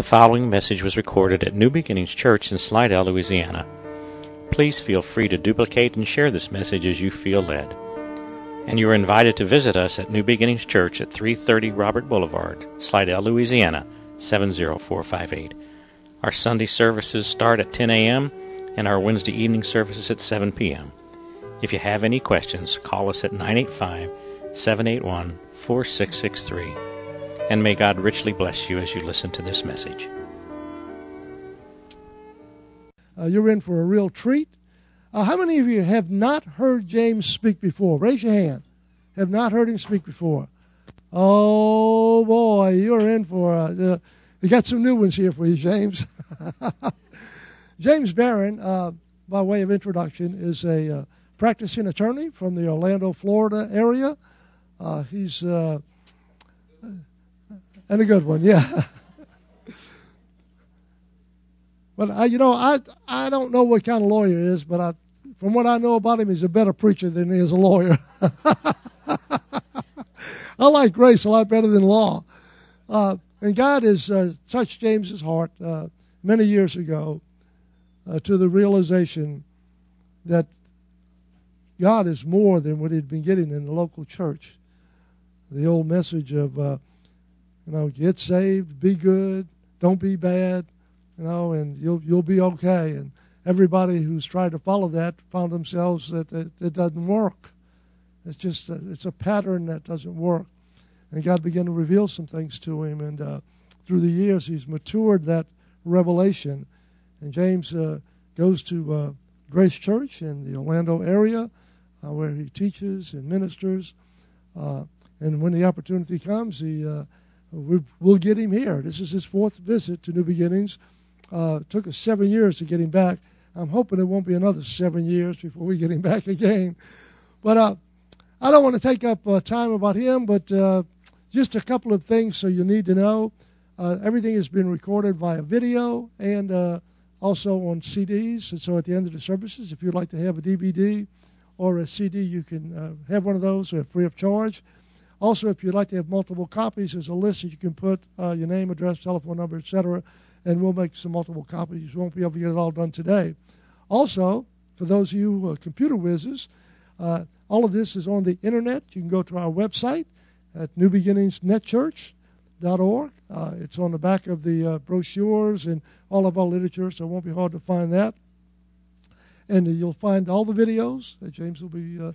The following message was recorded at New Beginnings Church in Slidell, Louisiana. Please feel free to duplicate and share this message as you feel led. And you are invited to visit us at New Beginnings Church at 330 Robert Boulevard, Slidell, Louisiana 70458. Our Sunday services start at 10 a.m. and our Wednesday evening services at 7 p.m. If you have any questions, call us at 985 781 4663. And may God richly bless you as you listen to this message. Uh, you're in for a real treat. Uh, how many of you have not heard James speak before? Raise your hand. Have not heard him speak before? Oh boy, you're in for. Uh, we got some new ones here for you, James. James Barron, uh, by way of introduction, is a uh, practicing attorney from the Orlando, Florida area. Uh, he's uh, and a good one, yeah. but I, you know, I I don't know what kind of lawyer he is, but I, from what I know about him, he's a better preacher than he is a lawyer. I like grace a lot better than law. Uh, and God has uh, touched James's heart uh, many years ago uh, to the realization that God is more than what he'd been getting in the local church. The old message of, uh, you know, get saved, be good, don't be bad, you know, and you'll you'll be okay. And everybody who's tried to follow that found themselves that it, it doesn't work. It's just a, it's a pattern that doesn't work. And God began to reveal some things to him, and uh, through the years he's matured that revelation. And James uh, goes to uh, Grace Church in the Orlando area uh, where he teaches and ministers. Uh, and when the opportunity comes, he uh, we, will get him here. This is his fourth visit to New Beginnings. Uh, took us seven years to get him back. I'm hoping it won't be another seven years before we get him back again. But uh, I don't want to take up uh, time about him, but just a couple of things so you need to know. everything has been recorded via video and also on CDs. And so at the end of the services, if you'd like to have a DVD or a CD, you can uh, have one of those uh, free of charge. Also, if you'd like to have multiple copies, there's a list that you can put uh, your name, address, telephone number, etc., and we'll make some multiple copies. We won't be able to get it all done today. Also, for those of you who are computer whizzes, uh, all of this is on the internet. You can go to our website at newbeginningsnetchurch.org. Uh, it's on the back of the uh, brochures and all of our literature, so it won't be hard to find that and you'll find all the videos that James will be uh,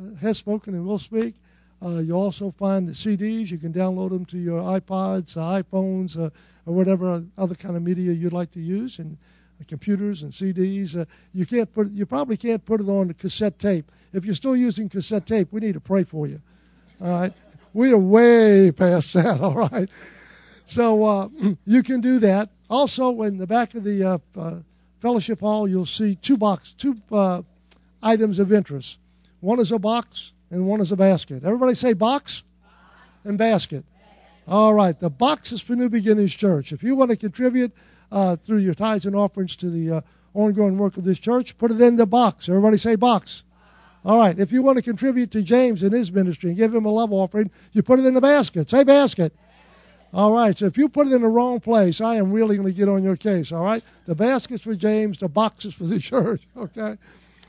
uh, has spoken and will speak. Uh, you'll also find the CDs. You can download them to your iPods, uh, iPhones, uh, or whatever other kind of media you'd like to use, and uh, computers and CDs. you can't put. You probably can't put it on the cassette tape. If you're still using cassette tape, we need to pray for you. All right, we are way past that. All right, so you can do that. Also, in the back of the fellowship hall, you'll see two box, two uh, items of interest. One is a box, and one is a basket. Everybody say box and basket. All right, the box is for New Beginnings Church. If you want to contribute uh, through your tithes and offerings to the uh, ongoing work of this church, put it in the box. Everybody say box. All right, if you want to contribute to James in his ministry and give him a love offering, you put it in the basket. Say basket. All right, so if you put it in the wrong place, I am really going to get on your case, all right? The basket's for James, the box is for the church, okay?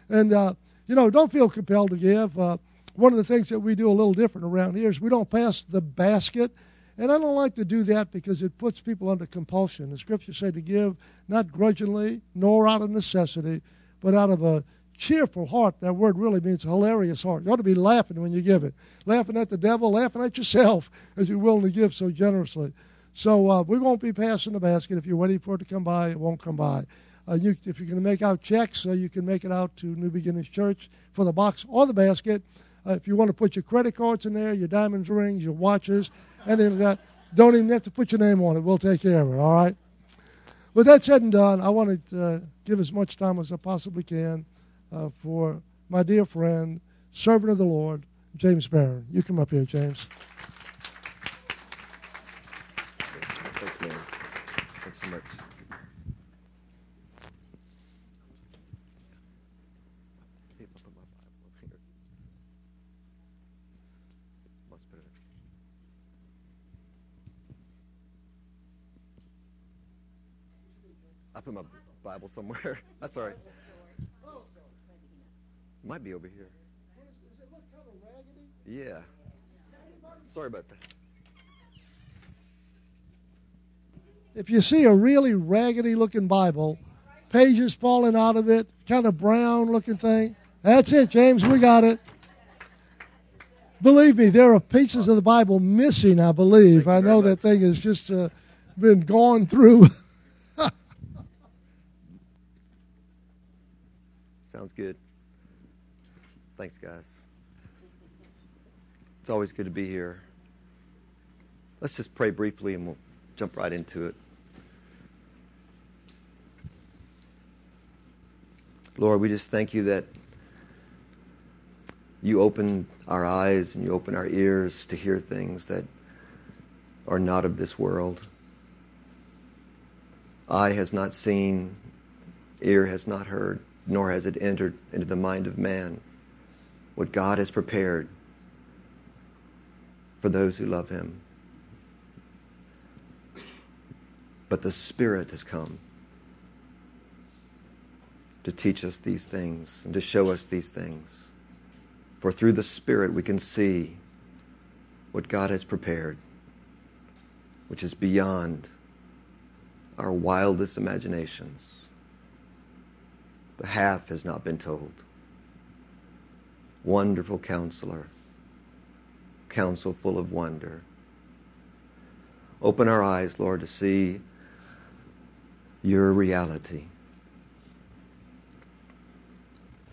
And, uh, you know, don't feel compelled to give. Uh, one of the things that we do a little different around here is we don't pass the basket. And I don't like to do that because it puts people under compulsion. The scriptures say to give not grudgingly, nor out of necessity, but out of a cheerful heart. That word really means hilarious heart. You ought to be laughing when you give it. Laughing at the devil, laughing at yourself as you're willing to give so generously. So uh, we won't be passing the basket. If you're waiting for it to come by, it won't come by. Uh, you, if you're going to make out checks, uh, you can make it out to New Beginnings Church for the box or the basket. Uh, if you want to put your credit cards in there, your diamonds, rings, your watches, anything like that, don't even have to put your name on it. We'll take care of it, all right? With that said and done, I want to uh, give as much time as I possibly can uh, for my dear friend, servant of the Lord, James Barron. You come up here, James. Thanks, man. Thanks so much. I put my Bible somewhere. That's all right. Might be over here. Yeah. Sorry about that. If you see a really raggedy looking Bible, pages falling out of it, kind of brown looking thing, that's it, James. We got it. Believe me, there are pieces of the Bible missing, I believe. I know that thing has just uh, been gone through. Sounds good. Thanks, guys. It's always good to be here. Let's just pray briefly and we'll jump right into it. Lord, we just thank you that you open our eyes and you open our ears to hear things that are not of this world. Eye has not seen, ear has not heard, nor has it entered into the mind of man what God has prepared for those who love him. But the Spirit has come to teach us these things and to show us these things. For through the Spirit we can see what God has prepared, which is beyond our wildest imaginations. The half has not been told. Wonderful counselor, counsel full of wonder. Open our eyes, Lord, to see your reality.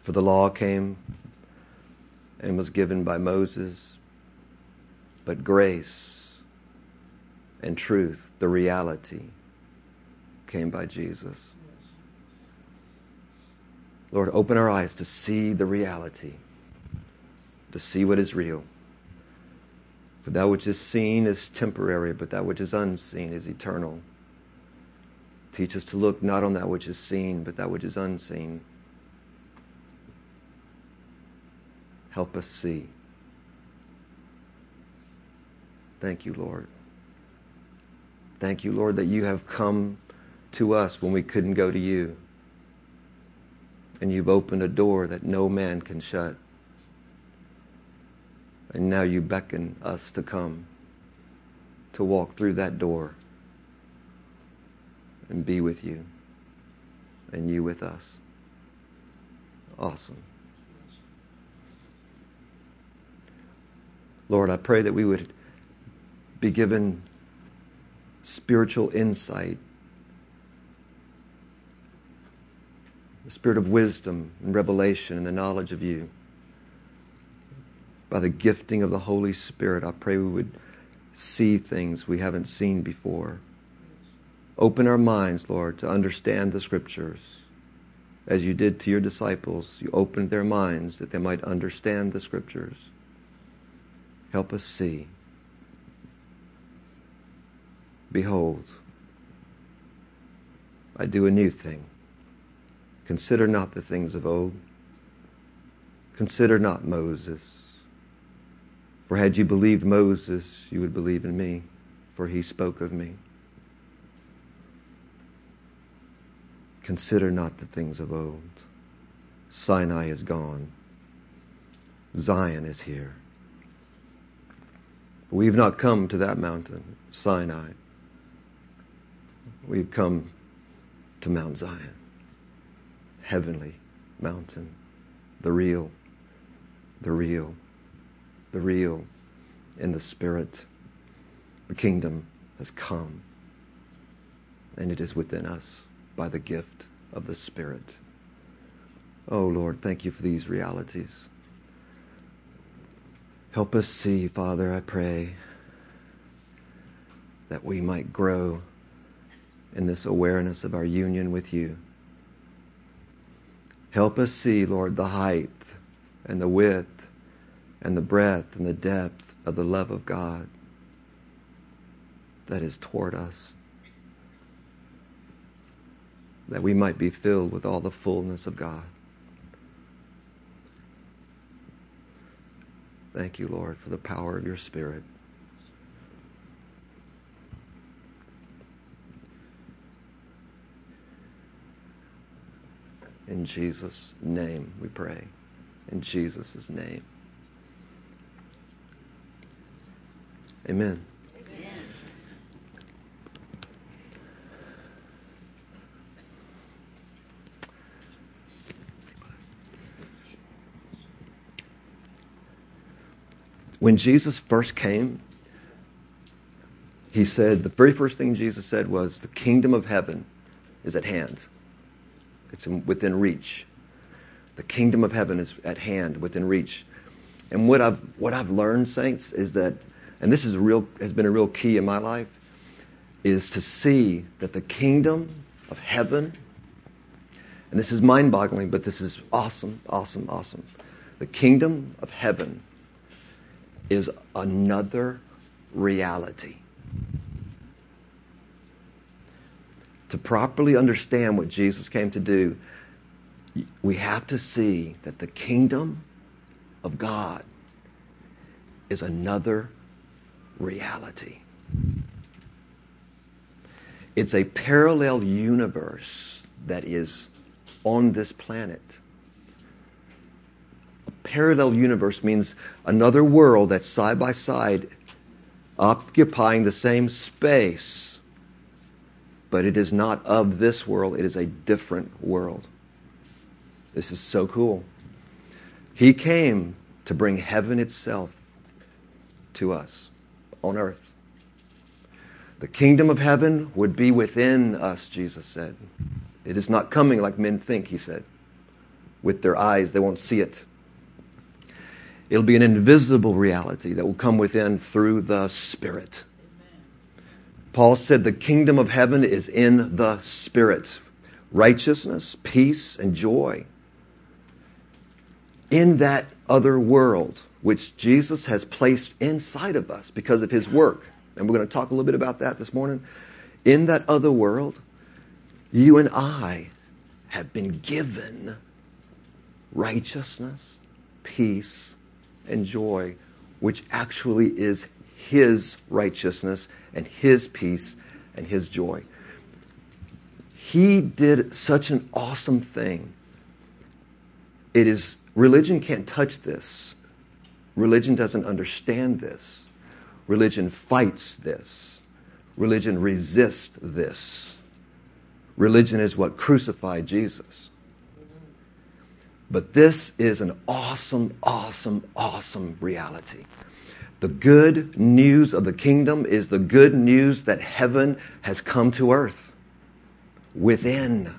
For the law came and was given by Moses, but grace and truth, the reality, came by Jesus. Lord, open our eyes to see the reality, to see what is real. For that which is seen is temporary, but that which is unseen is eternal. Teach us to look not on that which is seen, but that which is unseen. Help us see. Thank you, Lord. Thank you, Lord, that you have come to us when we couldn't go to you. And you've opened a door that no man can shut. And now you beckon us to come, to walk through that door and be with you and you with us. Awesome. Lord, I pray that we would be given spiritual insight, the spirit of wisdom and revelation and the knowledge of you. By the gifting of the Holy Spirit, I pray we would see things we haven't seen before Open our minds, Lord, to understand the scriptures. As you did to your disciples, you opened their minds that they might understand the scriptures. Help us see. Behold, I do a new thing. Consider not the things of old. Consider not Moses. For had you believed Moses, you would believe in me, for he spoke of me. Consider not the things of old. Sinai is gone. Zion is here. But We've not come to that mountain, Sinai. We've come to Mount Zion, heavenly mountain, the real, the real, the real in the Spirit. The kingdom has come, and it is within us by the gift of the Spirit. Oh, Lord, thank you for these realities. Help us see, Father, I pray, that we might grow in this awareness of our union with you. Help us see, Lord, the height and the width and the breadth and the depth of the love of God that is toward us that we might be filled with all the fullness of God. Thank you, Lord, for the power of your Spirit. In Jesus' name we pray. In Jesus' name. Amen. When Jesus first came, he said, the very first thing Jesus said was, The kingdom of heaven is at hand, it's within reach. The kingdom of heaven is at hand, within reach. And what I've, what I've learned, saints, is that, and this is real, has been a real key in my life, is to see that the kingdom of heaven, and this is mind boggling, but this is awesome, awesome, awesome. The kingdom of heaven is another reality. To properly understand what Jesus came to do, we have to see that the kingdom of God is another reality. It's a parallel universe that is on this planet A parallel universe means another world that's side by side, occupying the same space, but it is not of this world, it is a different world. This is so cool. He came to bring heaven itself to us on earth. The kingdom of heaven would be within us, Jesus said. It is not coming like men think, he said. With their eyes, they won't see it. It'll be an invisible reality that will come within through the Spirit. Paul said the kingdom of heaven is in the Spirit. Righteousness, peace, and joy. In that other world, which Jesus has placed inside of us because of his work. And we're going to talk a little bit about that this morning. In that other world, you and I have been given righteousness, peace, and joy, which actually is His righteousness and His peace and His joy. He did such an awesome thing. It is, religion can't touch this. Religion doesn't understand this. Religion fights this. Religion resists this. Religion is what crucified Jesus. But this is an awesome, awesome, awesome reality. The good news of the kingdom is the good news that heaven has come to earth within.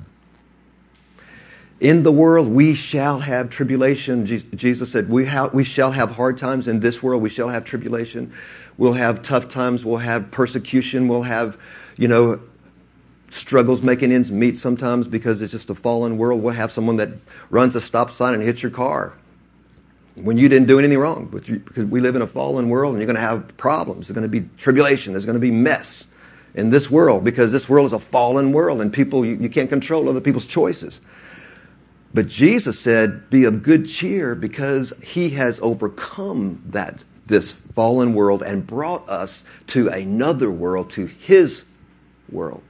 In the world, we shall have tribulation. Jesus said, we, ha- we shall have hard times in this world. We shall have tribulation. We'll have tough times. We'll have persecution. We'll have, you know, struggles making ends meet sometimes because it's just a fallen world. We'll have someone that runs a stop sign and hits your car when you didn't do anything wrong. But you, because we live in a fallen world and you're going to have problems. There's going to be tribulation. There's going to be mess in this world because this world is a fallen world and people, you, you can't control other people's choices. But Jesus said, be of good cheer because he has overcome that, this fallen world and brought us to another world, to his world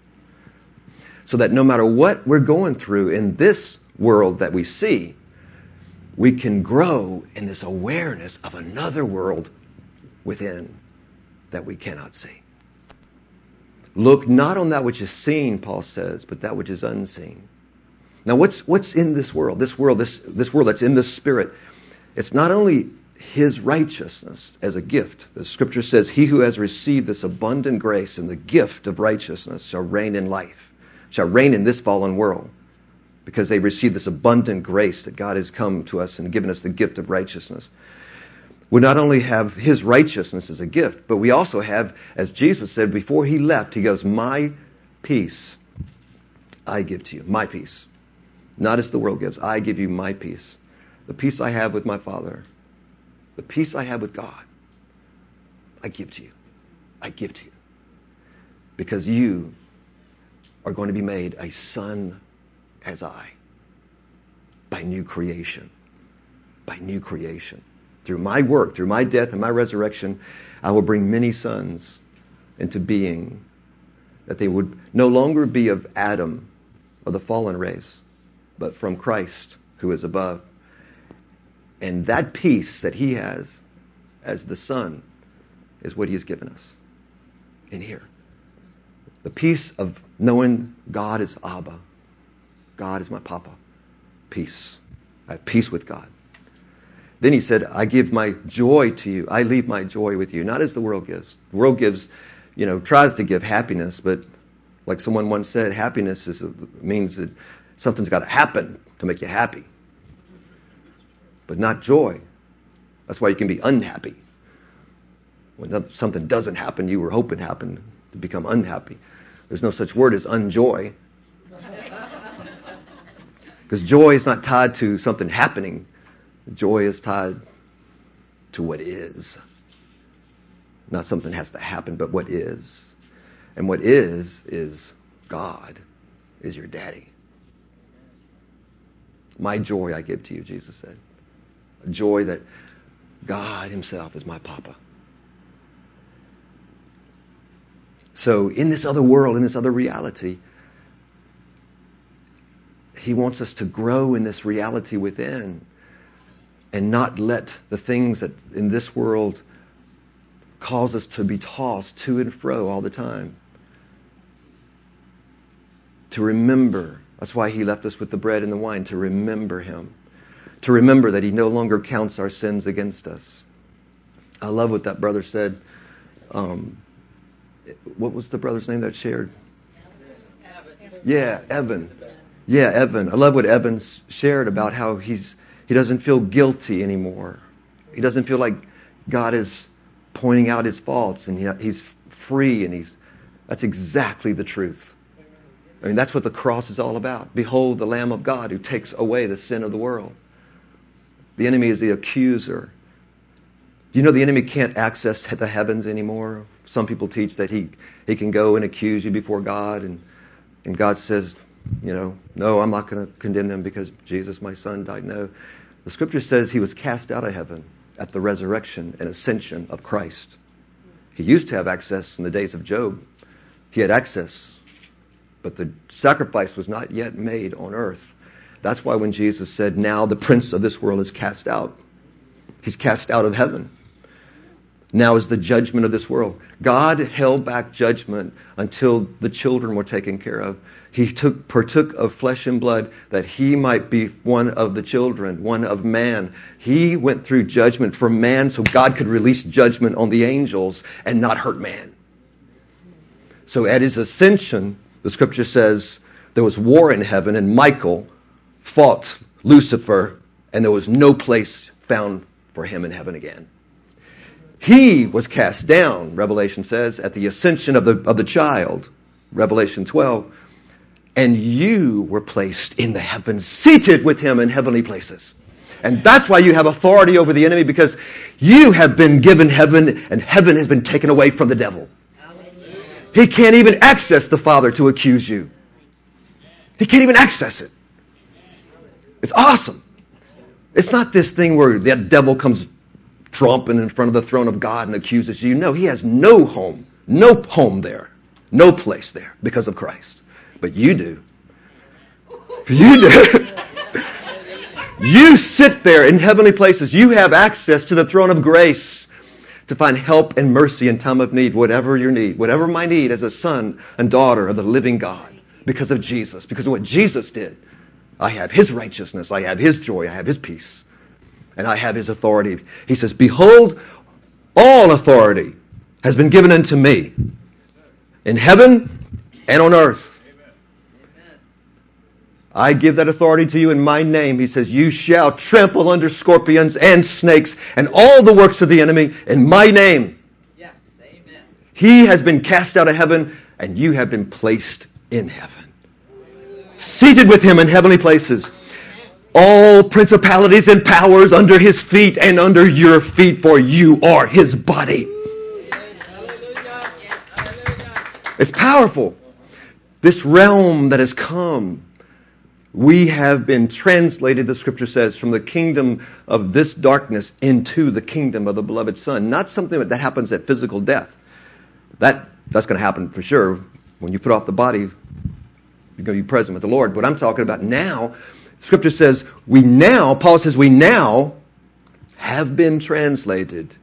so that no matter what we're going through in this world that we see, we can grow in this awareness of another world within that we cannot see. Look not on that which is seen, Paul says, but that which is unseen. Now, what's, what's in this world? This world, this, this world that's in the spirit, it's not only his righteousness as a gift. The scripture says, He who has received this abundant grace and the gift of righteousness shall reign in life shall reign in this fallen world because they receive this abundant grace that God has come to us and given us the gift of righteousness. We not only have his righteousness as a gift, but we also have, as Jesus said before he left, he goes, My peace I give to you, my peace. Not as the world gives, I give you my peace. The peace I have with my Father, the peace I have with God, I give to you. I give to you. Because you are going to be made a son as I by new creation. By new creation. Through my work, through my death and my resurrection, I will bring many sons into being, that they would no longer be of Adam, of the fallen race, but from Christ who is above. And that peace that he has as the Son is what he has given us in here. The peace of knowing God is Abba, God is my Papa. Peace. I have peace with God. Then he said, I give my joy to you. I leave my joy with you. Not as the world gives. The world gives, you know, tries to give happiness, but like someone once said, happiness is, means that something's got to happen to make you happy, but not joy. That's why you can be unhappy. When something doesn't happen, you were hoping happened to become unhappy. There's no such word as unjoy. Because joy is not tied to something happening, joy is tied to what is. Not something has to happen, but what is. And what is, is God, is your daddy. My joy I give to you, Jesus said. A joy that God Himself is my Papa. So, in this other world, in this other reality, He wants us to grow in this reality within and not let the things that in this world cause us to be tossed to and fro all the time. To remember. That's why He left us with the bread and the wine, to remember Him. To remember that He no longer counts our sins against us. I love what that brother said. Um, what was the brother's name that shared? Yeah, Evan. Yeah, Evan. I love what Evan shared about how he's he doesn't feel guilty anymore. He doesn't feel like God is pointing out his faults and he, he's free and he's that's exactly the truth. I mean, that's what the cross is all about. Behold the Lamb of God who takes away the sin of the world. The enemy is the accuser. You know the enemy can't access the heavens anymore? Some people teach that he, he can go and accuse you before God, and, and God says, you know, no, I'm not going to condemn them because Jesus, my son, died. No. The scripture says he was cast out of heaven at the resurrection and ascension of Christ. He used to have access in the days of Job. He had access, but the sacrifice was not yet made on earth. That's why when Jesus said, Now the prince of this world is cast out, he's cast out of heaven now is the judgment of this world. God held back judgment until the children were taken care of. He took, partook of flesh and blood that he might be one of the children, one of man. He went through judgment for man so God could release judgment on the angels and not hurt man. So at his ascension, the scripture says there was war in heaven and Michael fought Lucifer and there was no place found for him in heaven again. He was cast down, Revelation says, at the ascension of the, of the child, Revelation 12. And you were placed in the heavens, seated with him in heavenly places. And that's why you have authority over the enemy because you have been given heaven and heaven has been taken away from the devil. He can't even access the Father to accuse you. He can't even access it. It's awesome. It's not this thing where that devil comes tromping in front of the throne of God and accuses you. No, he has no home, no home there, no place there because of Christ. But you do. You do. you sit there in heavenly places. You have access to the throne of grace to find help and mercy in time of need, whatever your need, whatever my need as a son and daughter of the living God, because of Jesus, because of what Jesus did. I have his righteousness, I have his joy, I have his peace and I have his authority. He says, Behold, all authority has been given unto me in heaven and on earth. I give that authority to you in my name. He says, You shall trample under scorpions and snakes and all the works of the enemy in my name. Yes, amen. He has been cast out of heaven, and you have been placed in heaven. Seated with him in heavenly places all principalities and powers under his feet and under your feet, for you are his body. It's powerful. This realm that has come, we have been translated, the scripture says, from the kingdom of this darkness into the kingdom of the beloved Son. Not something that happens at physical death. That, that's going to happen for sure. When you put off the body, you're going to be present with the Lord. What I'm talking about now Scripture says, we now, Paul says, we now have been translated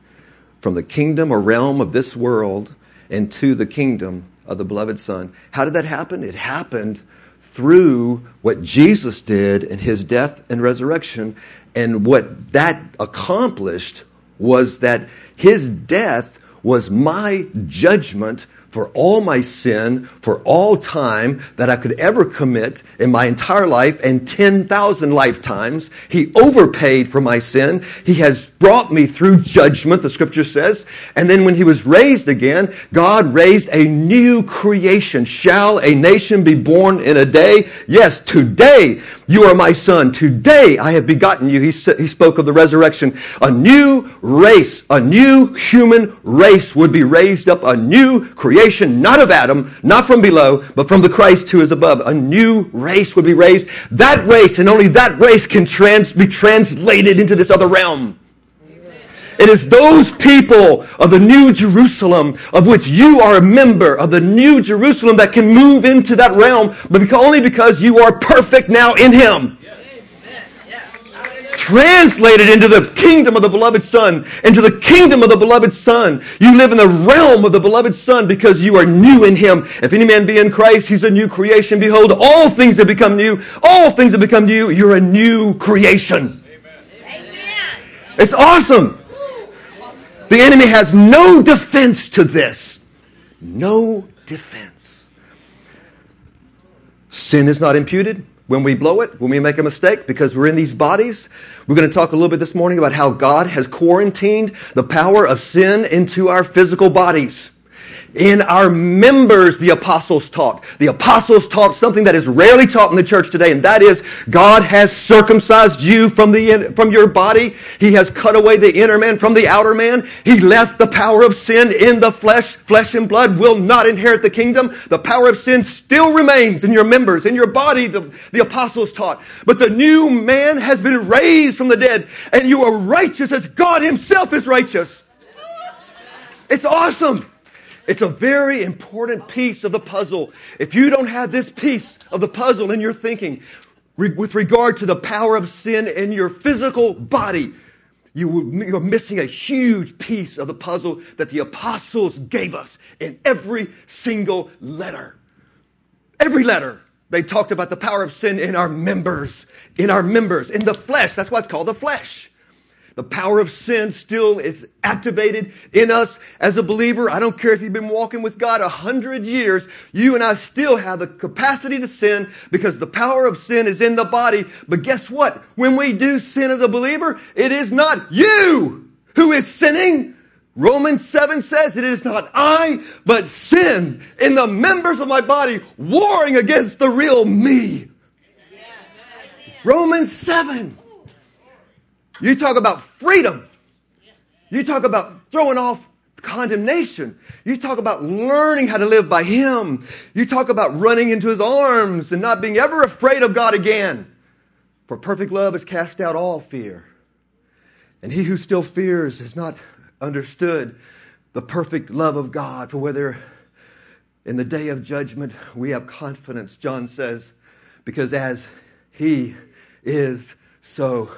from the kingdom or realm of this world into the kingdom of the beloved Son. How did that happen? It happened through what Jesus did in his death and resurrection. And what that accomplished was that his death was my judgment for all my sin, for all time that I could ever commit in my entire life and 10,000 lifetimes. He overpaid for my sin. He has brought me through judgment, the scripture says. And then when he was raised again, God raised a new creation. Shall a nation be born in a day? Yes, today you are my son. Today I have begotten you. He, he spoke of the resurrection. A new race, a new human race would be raised up, a new creation, not of Adam, not from below, but from the Christ who is above. A new race would be raised. That race, and only that race can trans, be translated into this other realm. It is those people of the New Jerusalem of which you are a member of the New Jerusalem that can move into that realm, but because, only because you are perfect now in Him. Translated into the kingdom of the beloved Son, into the kingdom of the beloved Son. You live in the realm of the beloved Son because you are new in Him. If any man be in Christ, he's a new creation. Behold, all things have become new. All things have become new. You're a new creation. Amen. It's awesome. The enemy has no defense to this. No defense. Sin is not imputed when we blow it, when we make a mistake, because we're in these bodies. We're going to talk a little bit this morning about how God has quarantined the power of sin into our physical bodies. In our members, the apostles taught. The apostles taught something that is rarely taught in the church today, and that is God has circumcised you from the from your body. He has cut away the inner man from the outer man. He left the power of sin in the flesh. Flesh and blood will not inherit the kingdom. The power of sin still remains in your members, in your body, the, the apostles taught. But the new man has been raised from the dead, and you are righteous as God Himself is righteous. It's awesome. It's a very important piece of the puzzle. If you don't have this piece of the puzzle in your thinking re- with regard to the power of sin in your physical body, you, you're missing a huge piece of the puzzle that the apostles gave us in every single letter. Every letter. They talked about the power of sin in our members, in our members, in the flesh. That's why it's called the flesh. The power of sin still is activated in us as a believer. I don't care if you've been walking with God a hundred years, you and I still have the capacity to sin because the power of sin is in the body. But guess what? When we do sin as a believer, it is not you who is sinning. Romans 7 says it is not I, but sin in the members of my body warring against the real me. Romans 7. You talk about freedom. You talk about throwing off condemnation. You talk about learning how to live by Him. You talk about running into His arms and not being ever afraid of God again. For perfect love has cast out all fear. And he who still fears has not understood the perfect love of God. For whether in the day of judgment we have confidence, John says, because as He is, so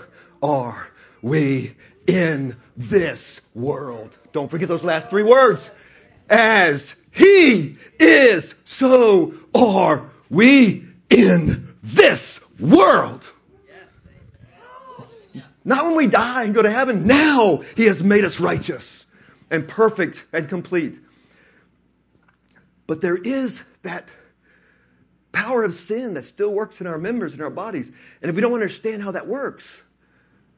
are we in this world. Don't forget those last three words. As he is, so are we in this world. Not when we die and go to heaven. Now he has made us righteous and perfect and complete. But there is that power of sin that still works in our members and our bodies. And if we don't understand how that works,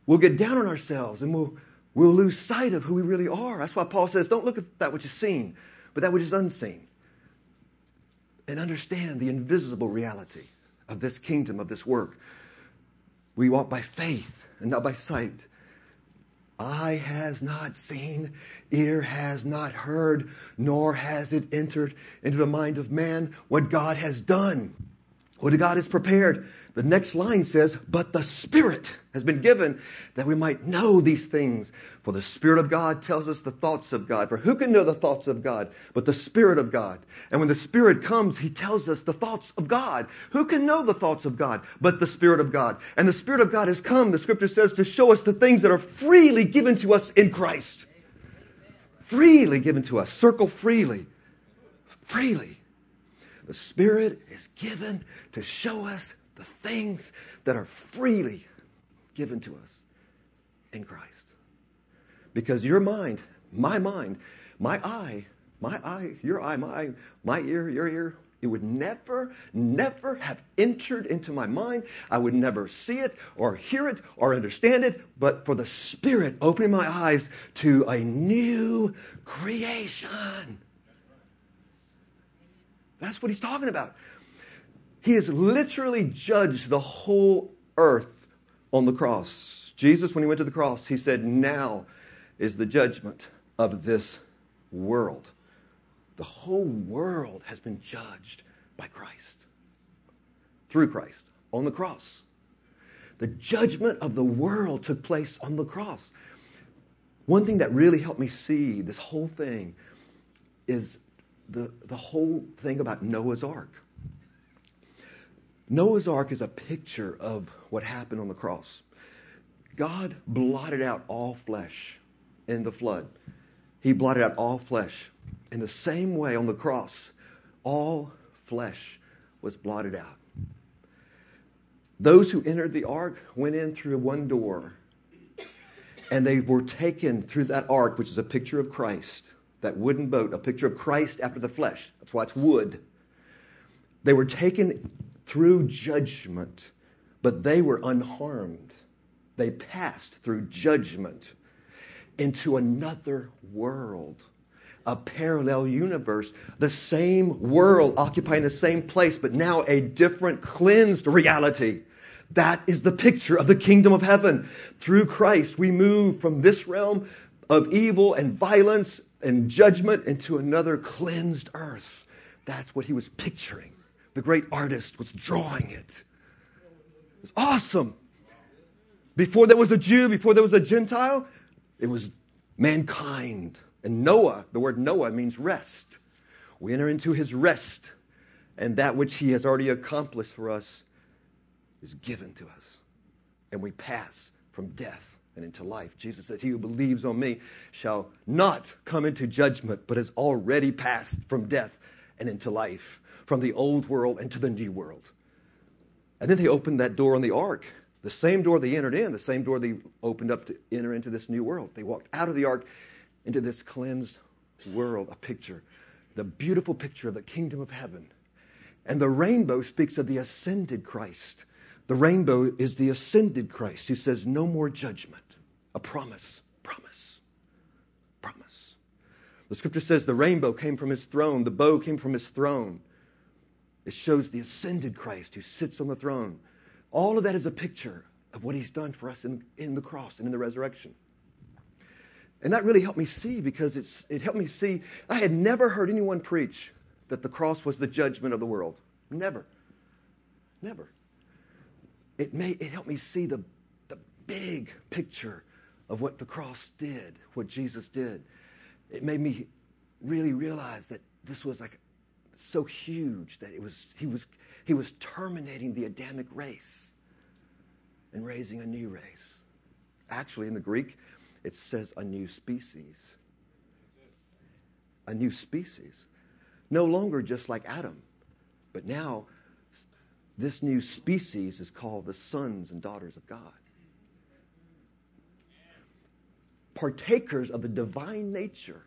we'll get down on ourselves and we'll, we'll lose sight of who we really are. That's why Paul says, don't look at that which is seen, but that which is unseen. And understand the invisible reality of this kingdom, of this work. We walk by faith and not by sight. Eye has not seen, ear has not heard, nor has it entered into the mind of man what God has done, what God has prepared The next line says, But the Spirit has been given that we might know these things. For the Spirit of God tells us the thoughts of God. For who can know the thoughts of God but the Spirit of God? And when the Spirit comes, He tells us the thoughts of God. Who can know the thoughts of God but the Spirit of God? And the Spirit of God has come, the Scripture says, to show us the things that are freely given to us in Christ. Freely given to us. Circle freely. Freely. The Spirit is given to show us the things that are freely given to us in Christ. Because your mind, my mind, my eye, my eye, your eye, my eye, my ear, your ear, it would never, never have entered into my mind. I would never see it or hear it or understand it, but for the Spirit opening my eyes to a new creation. That's what he's talking about. He has literally judged the whole earth on the cross. Jesus, when he went to the cross, he said, Now is the judgment of this world. The whole world has been judged by Christ, through Christ, on the cross. The judgment of the world took place on the cross. One thing that really helped me see this whole thing is the, the whole thing about Noah's Ark. Noah's Ark is a picture of what happened on the cross. God blotted out all flesh in the flood. He blotted out all flesh. In the same way, on the cross, all flesh was blotted out. Those who entered the ark went in through one door, and they were taken through that ark, which is a picture of Christ, that wooden boat, a picture of Christ after the flesh. That's why it's wood. They were taken through judgment, but they were unharmed. They passed through judgment into another world, a parallel universe, the same world occupying the same place, but now a different, cleansed reality. That is the picture of the kingdom of heaven. Through Christ, we move from this realm of evil and violence and judgment into another cleansed earth. That's what he was picturing. The great artist was drawing it. It was awesome. Before there was a Jew, before there was a Gentile, it was mankind. And Noah, the word Noah means rest. We enter into his rest, and that which he has already accomplished for us is given to us. And we pass from death and into life. Jesus said, He who believes on me shall not come into judgment, but has already passed from death and into life from the old world into the new world. And then they opened that door on the ark, the same door they entered in, the same door they opened up to enter into this new world. They walked out of the ark into this cleansed world, a picture, the beautiful picture of the kingdom of heaven. And the rainbow speaks of the ascended Christ. The rainbow is the ascended Christ who says, No more judgment, a promise, promise, promise. The scripture says the rainbow came from his throne, the bow came from his throne. It shows the ascended Christ who sits on the throne. All of that is a picture of what he's done for us in, in the cross and in the resurrection. And that really helped me see because it's, it helped me see. I had never heard anyone preach that the cross was the judgment of the world. Never. Never. It, made, it helped me see the, the big picture of what the cross did, what Jesus did. It made me really realize that this was like so huge that it was, he, was, he was terminating the Adamic race and raising a new race. Actually, in the Greek, it says a new species. A new species. No longer just like Adam, but now this new species is called the sons and daughters of God. Partakers of the divine nature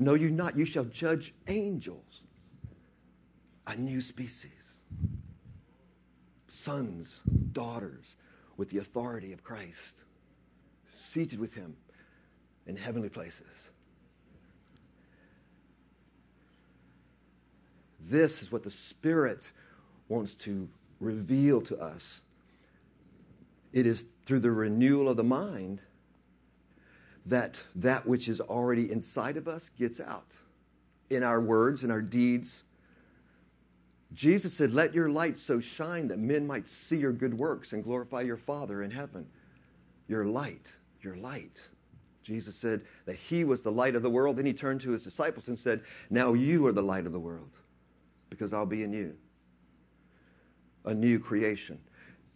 Know you not, you shall judge angels, a new species, sons, daughters, with the authority of Christ, seated with him in heavenly places. This is what the Spirit wants to reveal to us. It is through the renewal of the mind that that which is already inside of us gets out in our words and our deeds. Jesus said, Let your light so shine that men might see your good works and glorify your Father in heaven. Your light, your light. Jesus said that he was the light of the world. Then he turned to his disciples and said, Now you are the light of the world because I'll be in you. A new creation.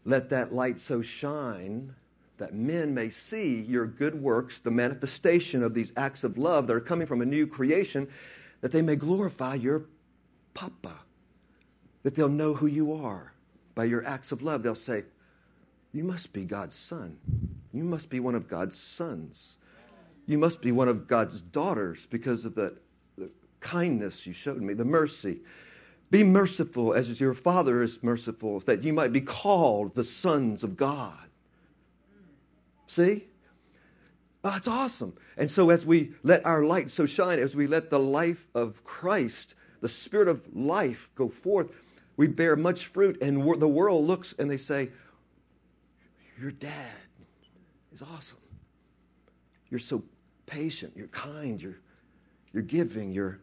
Let that light so shine that men may see your good works, the manifestation of these acts of love that are coming from a new creation, that they may glorify your Papa, that they'll know who you are by your acts of love. They'll say, You must be God's son. You must be one of God's sons. You must be one of God's daughters because of the, the kindness you showed me, the mercy. Be merciful as your Father is merciful, that you might be called the sons of God. See? Ah, That's awesome. And so, as we let our light so shine, as we let the life of Christ, the spirit of life go forth, we bear much fruit. And the world looks and they say, Your dad is awesome. You're so patient, you're kind, you're, you're giving, you're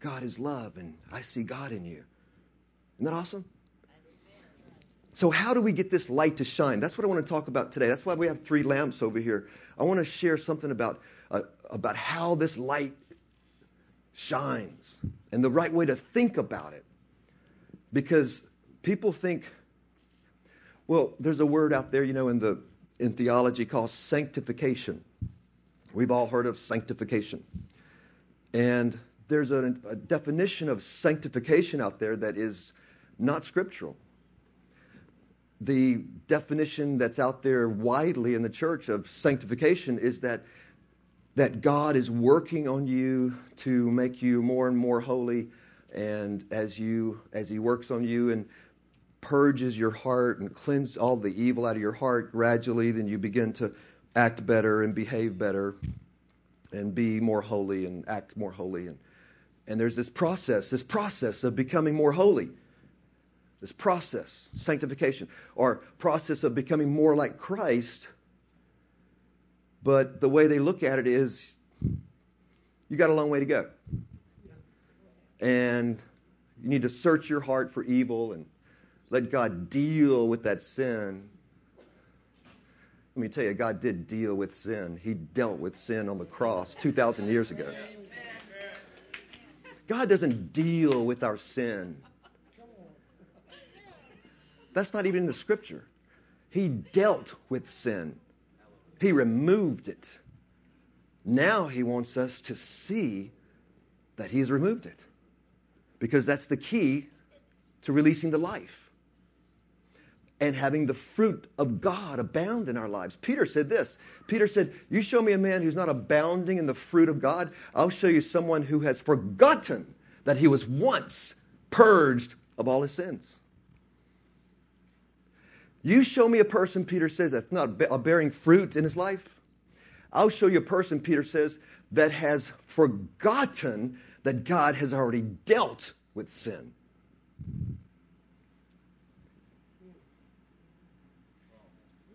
God is love, and I see God in you. Isn't that awesome? So, how do we get this light to shine? That's what I want to talk about today. That's why we have three lamps over here. I want to share something about, uh, about how this light shines and the right way to think about it. Because people think, well, there's a word out there, you know, in, the, in theology called sanctification. We've all heard of sanctification. And there's a, a definition of sanctification out there that is not scriptural the definition that's out there widely in the church of sanctification is that that God is working on you to make you more and more holy and as you as he works on you and purges your heart and cleanses all the evil out of your heart gradually then you begin to act better and behave better and be more holy and act more holy. And and there's this process this process of becoming more holy this process, sanctification, or process of becoming more like Christ. But the way they look at it is you got a long way to go. And you need to search your heart for evil and let God deal with that sin. Let me tell you, God did deal with sin. He dealt with sin on the cross 2,000 years ago. God doesn't deal with our sin. That's not even in the scripture. He dealt with sin, He removed it. Now He wants us to see that He's removed it because that's the key to releasing the life and having the fruit of God abound in our lives. Peter said this Peter said, You show me a man who's not abounding in the fruit of God, I'll show you someone who has forgotten that he was once purged of all his sins. You show me a person, Peter says, that's not uh, bearing fruit in his life. I'll show you a person, Peter says, that has forgotten that God has already dealt with sin.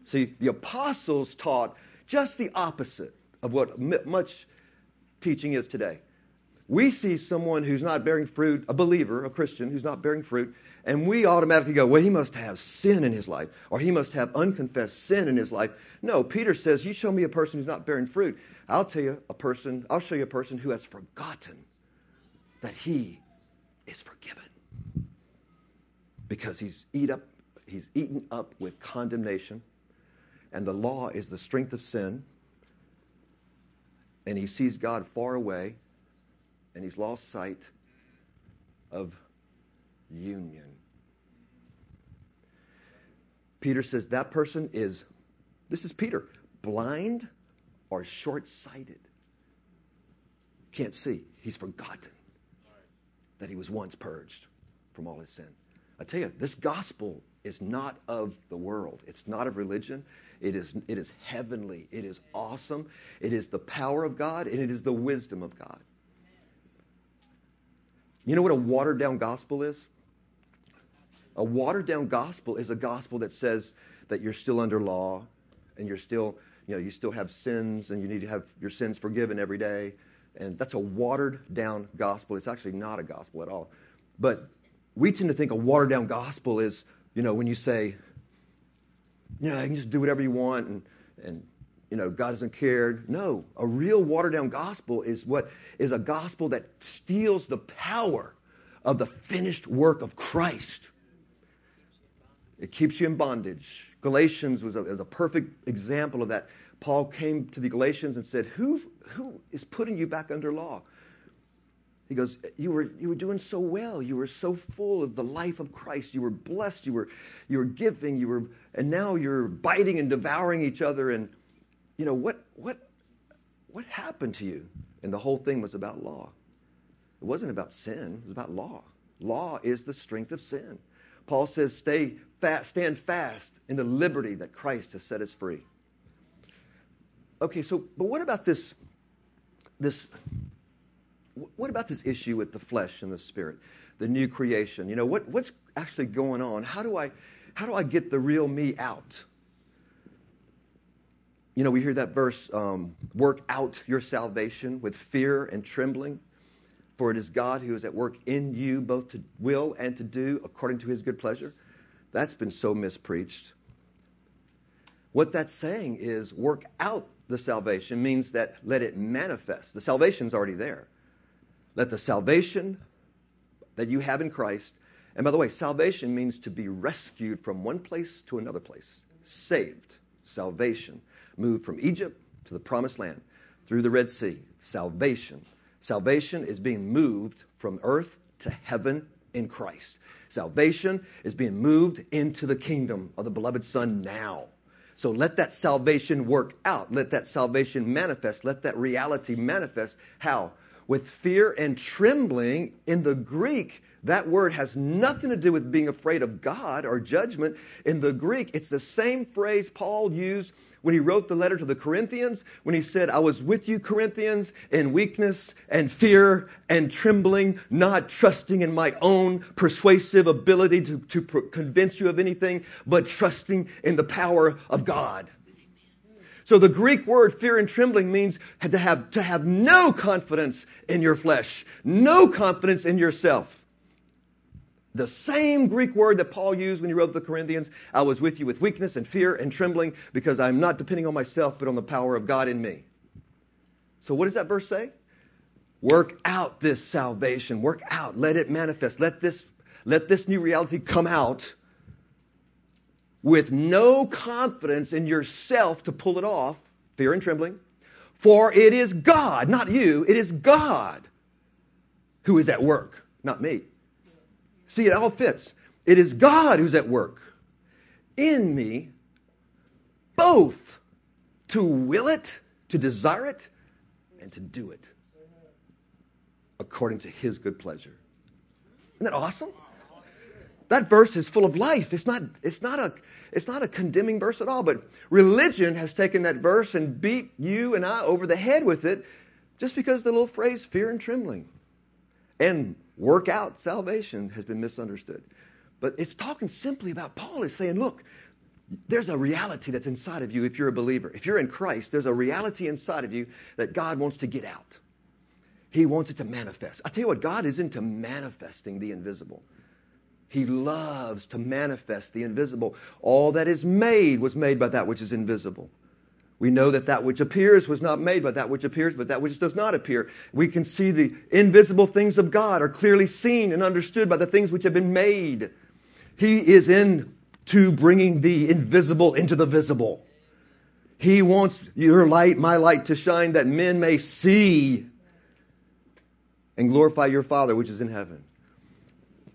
See, the apostles taught just the opposite of what much teaching is today. We see someone who's not bearing fruit, a believer, a Christian who's not bearing fruit, and we automatically go, well, he must have sin in his life, or he must have unconfessed sin in his life. No, Peter says, You show me a person who's not bearing fruit. I'll tell you a person, I'll show you a person who has forgotten that he is forgiven. Because he's eat up, he's eaten up with condemnation, and the law is the strength of sin, and he sees God far away, and he's lost sight of union. Peter says that person is, this is Peter, blind or short sighted. Can't see. He's forgotten that he was once purged from all his sin. I tell you, this gospel is not of the world. It's not of religion. It is, it is heavenly. It is awesome. It is the power of God and it is the wisdom of God. You know what a watered down gospel is? A watered down gospel is a gospel that says that you're still under law and you're still, you know, you still have sins and you need to have your sins forgiven every day. And that's a watered down gospel. It's actually not a gospel at all. But we tend to think a watered down gospel is, you know, when you say, you know, I can just do whatever you want and, and you know, God doesn't care. No, a real watered down gospel is what is a gospel that steals the power of the finished work of Christ. It keeps you in bondage. Galatians was a, was a perfect example of that. Paul came to the Galatians and said, who, who is putting you back under law? He goes, you were, you were doing so well. You were so full of the life of Christ. You were blessed. You were, you were giving. You were, and now you're biting and devouring each other. And, you know, what, what, what happened to you? And the whole thing was about law. It wasn't about sin, it was about law. Law is the strength of sin. Paul says, Stay fast, stand fast in the liberty that Christ has set us free. Okay, so, but what about this, this, what about this issue with the flesh and the spirit, the new creation? You know, what, what's actually going on? How do I, how do I get the real me out? You know, we hear that verse, um, work out your salvation with fear and trembling. For it is God who is at work in you both to will and to do according to his good pleasure. That's been so mispreached. What that's saying is work out the salvation means that let it manifest. The salvation's already there. Let the salvation that you have in Christ, and by the way, salvation means to be rescued from one place to another place. Saved, salvation. Moved from Egypt to the promised land through the Red Sea. Salvation. Salvation is being moved from earth to heaven in Christ. Salvation is being moved into the kingdom of the beloved Son now. So let that salvation work out. Let that salvation manifest. Let that reality manifest. How? With fear and trembling. In the Greek, that word has nothing to do with being afraid of God or judgment. In the Greek, it's the same phrase Paul used when he wrote the letter to the Corinthians, when he said, I was with you, Corinthians, in weakness and fear and trembling, not trusting in my own persuasive ability to, to convince you of anything, but trusting in the power of God. So the Greek word fear and trembling means to have, to have no confidence in your flesh, no confidence in yourself. The same Greek word that Paul used when he wrote the Corinthians I was with you with weakness and fear and trembling because I'm not depending on myself, but on the power of God in me. So, what does that verse say? Work out this salvation. Work out. Let it manifest. Let this, let this new reality come out with no confidence in yourself to pull it off, fear and trembling. For it is God, not you, it is God who is at work, not me. See, it all fits. It is God who's at work in me, both to will it, to desire it, and to do it according to his good pleasure. Isn't that awesome? That verse is full of life. It's not, it's not a it's not a condemning verse at all, but religion has taken that verse and beat you and I over the head with it just because the little phrase fear and trembling. And work out salvation has been misunderstood. But it's talking simply about Paul is saying, look, there's a reality that's inside of you if you're a believer. If you're in Christ, there's a reality inside of you that God wants to get out. He wants it to manifest. I tell you what, God is into manifesting the invisible. He loves to manifest the invisible. All that is made was made by that which is invisible. We know that that which appears was not made by that which appears, but that which does not appear. We can see the invisible things of God are clearly seen and understood by the things which have been made. He is into bringing the invisible into the visible. He wants your light, my light, to shine that men may see and glorify your Father which is in heaven.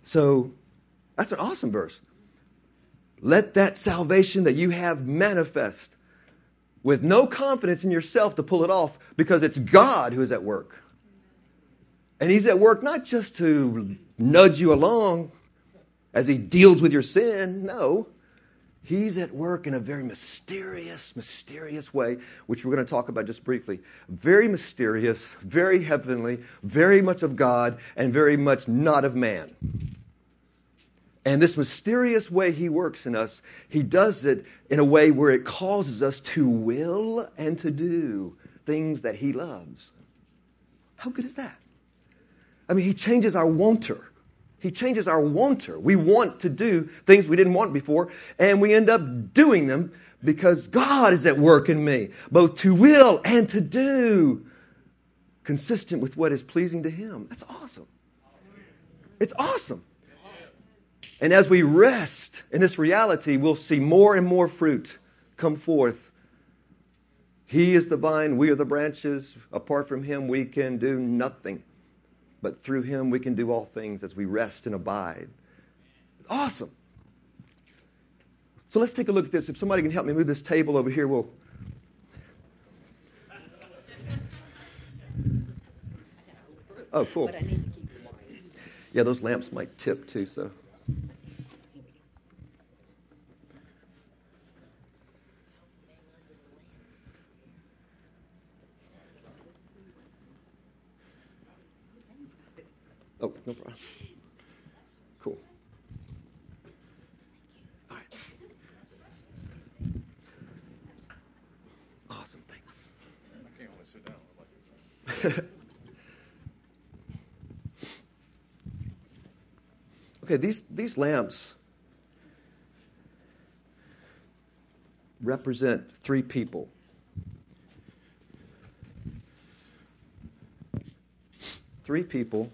So that's an awesome verse. Let that salvation that you have manifest with no confidence in yourself to pull it off because it's God who is at work. And He's at work not just to nudge you along as He deals with your sin, no. He's at work in a very mysterious, mysterious way, which we're going to talk about just briefly. Very mysterious, very heavenly, very much of God, and very much not of man. And this mysterious way he works in us, he does it in a way where it causes us to will and to do things that he loves. How good is that? I mean, he changes our wanter He changes our wanter. We want to do things we didn't want before, and we end up doing them because God is at work in me, both to will and to do, consistent with what is pleasing to Him. That's awesome. It's awesome. And as we rest in this reality, we'll see more and more fruit come forth. He is the vine, we are the branches. Apart from Him, we can do nothing. But through Him, we can do all things as we rest and abide. It's awesome. So let's take a look at this. If somebody can help me move this table over here, we'll. Oh, cool. Yeah, those lamps might tip too, so. Oh, no problem. Cool. All right. Awesome, thanks. I can't only sit down. I like this. Okay, these, these lamps represent three people. Three people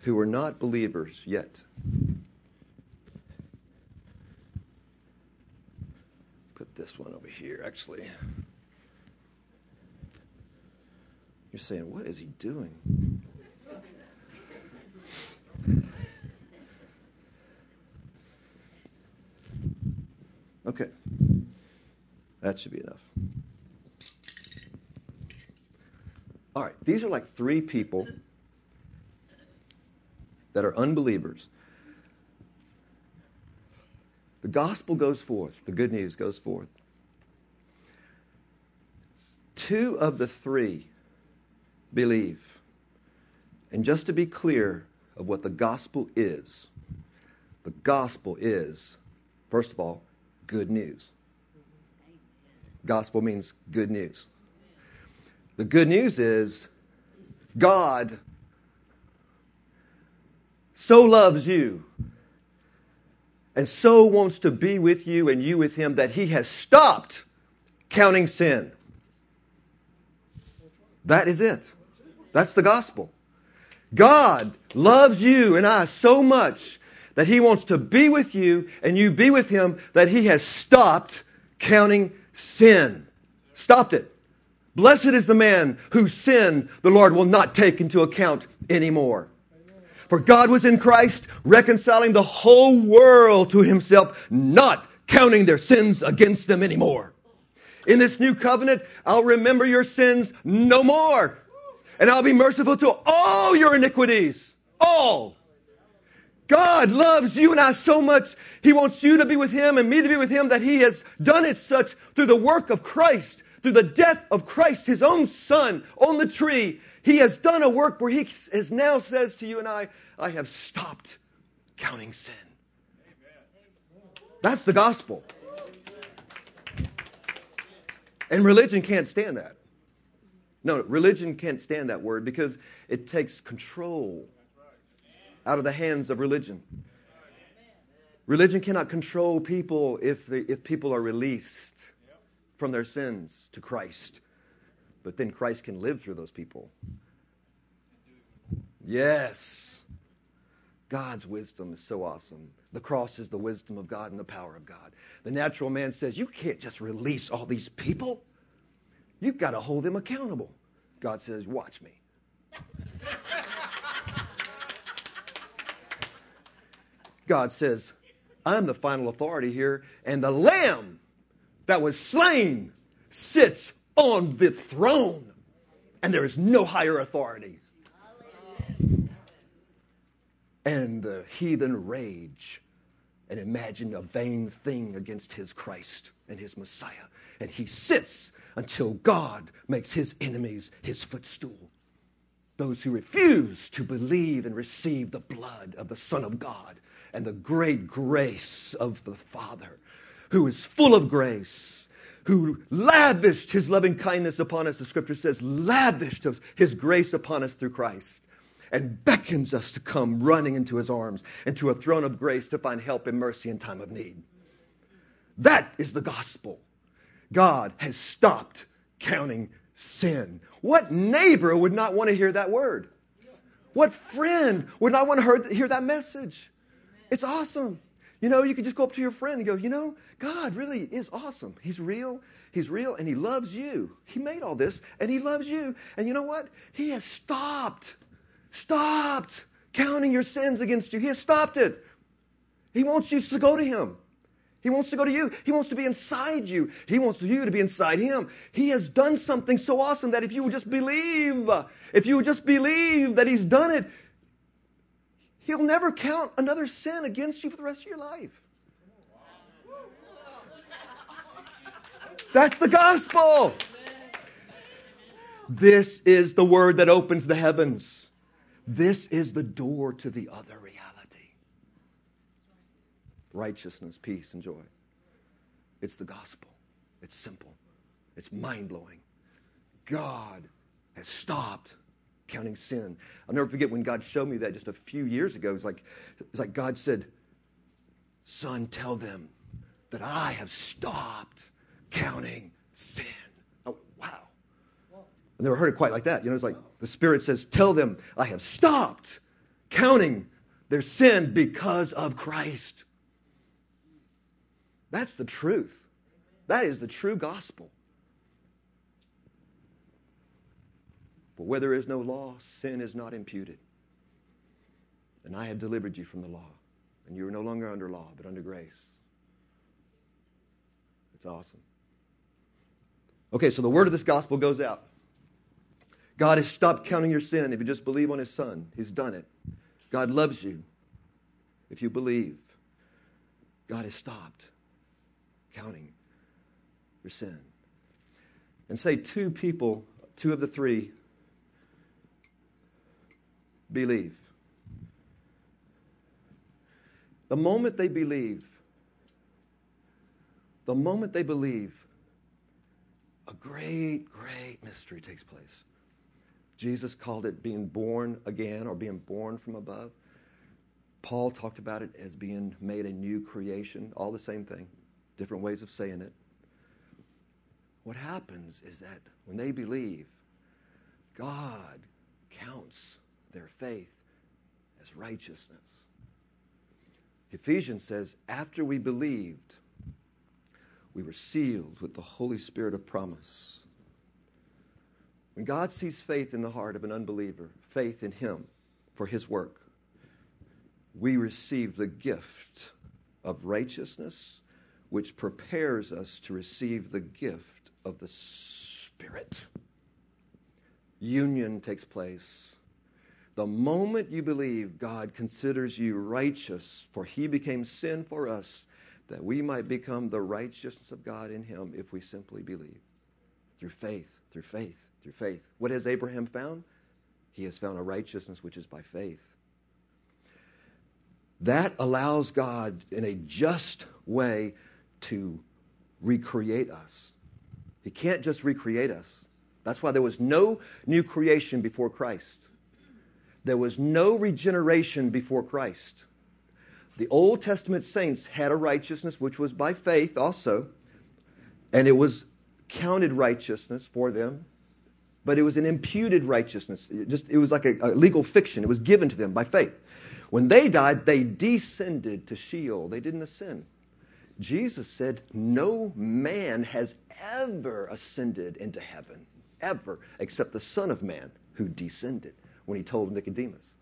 who are not believers yet. Put this one over here, actually. You're saying, what is he doing? Okay. That should be enough. All right, these are like three people that are unbelievers. The gospel goes forth, the good news goes forth. Two of the three believe. And just to be clear of what the gospel is, the gospel is, first of all, good news. Gospel means good news. The good news is God so loves you and so wants to be with you and you with him that he has stopped counting sin. That is it. That's the gospel. God loves you and I so much that he wants to be with you and you be with him that he has stopped counting sin. Stopped it. Blessed is the man whose sin the Lord will not take into account anymore. For God was in Christ, reconciling the whole world to himself, not counting their sins against them anymore. In this new covenant, I'll remember your sins no more. And I'll be merciful to all your iniquities. All. God loves you and I so much. He wants you to be with Him and me to be with Him that He has done it such through the work of Christ, through the death of Christ, His own Son on the tree. He has done a work where He has now says to you and I, I have stopped counting sin. That's the gospel. And religion can't stand that. No, religion can't stand that word because it takes control out of the hands of religion. Religion cannot control people if, if people are released from their sins to Christ. But then Christ can live through those people. Yes. God's wisdom is so awesome. The cross is the wisdom of God and the power of God. The natural man says, You can't just release all these people. You've got to hold them accountable. God says, Watch me. God says, I'm the final authority here, and the Lamb that was slain sits on the throne, and there is no higher authority. And the heathen rage and imagine a vain thing against his Christ and his Messiah. And he sits until God makes his enemies his footstool. Those who refuse to believe and receive the blood of the Son of God and the great grace of the Father, who is full of grace, who lavished his loving kindness upon us, the scripture says, lavished his grace upon us through Christ, and beckons us to come running into his arms and to a throne of grace to find help and mercy in time of need. That is the gospel. God has stopped counting sin. What neighbor would not want to hear that word? What friend would not want to hear that message? It's awesome. You know, you can just go up to your friend and go, you know, God really is awesome. He's real. He's real and he loves you. He made all this and he loves you. And you know what? He has stopped, stopped counting your sins against you. He has stopped it. He wants you to go to him. He wants to go to you. He wants to be inside you. He wants you to be inside him. He has done something so awesome that if you would just believe, if you would just believe that he's done it, he'll never count another sin against you for the rest of your life. That's the gospel. This is the word that opens the heavens. This is the door to the other righteousness, peace, and joy. It's the gospel. It's simple. It's mind blowing. God has stopped counting sin. I'll never forget when God showed me that just a few years ago. It's like, it's like God said, Son, tell them that I have stopped counting sin. Oh, wow. I never heard it quite like that. You know, it's like the Spirit says, Tell them I have stopped counting their sin because of Christ. That's the truth. That is the true gospel. For where there is no law, sin is not imputed. And I have delivered you from the law. And you are no longer under law, but under grace. It's awesome. Okay, so the word of this gospel goes out. God has stopped counting your sin if you just believe on his son. He's done it. God loves you if you believe. God has stopped counting your sin. And say two people, two of the three, believe. The moment they believe, the moment they believe, a great, great mystery takes place. Jesus called it being born again or being born from above. Paul talked about it as being made a new creation, all the same thing different ways of saying it. What happens is that when they believe, God counts their faith as righteousness. Ephesians says, after we believed, we were sealed with the Holy Spirit of promise. When God sees faith in the heart of an unbeliever, faith in Him for His work, we receive the gift of righteousness which prepares us to receive the gift of the Spirit. Union takes place. The moment you believe God considers you righteous, for he became sin for us, that we might become the righteousness of God in him if we simply believe. Through faith, through faith, through faith. What has Abraham found? He has found a righteousness which is by faith. That allows God in a just way to recreate us. He can't just recreate us. That's why there was no new creation before Christ. There was no regeneration before Christ. The Old Testament saints had a righteousness which was by faith also, and it was counted righteousness for them, but it was an imputed righteousness. It, just, it was like a, a legal fiction. It was given to them by faith. When they died, they descended to Sheol. They didn't ascend. Jesus said, No man has ever ascended into heaven, ever, except the Son of Man who descended when he told Nicodemus.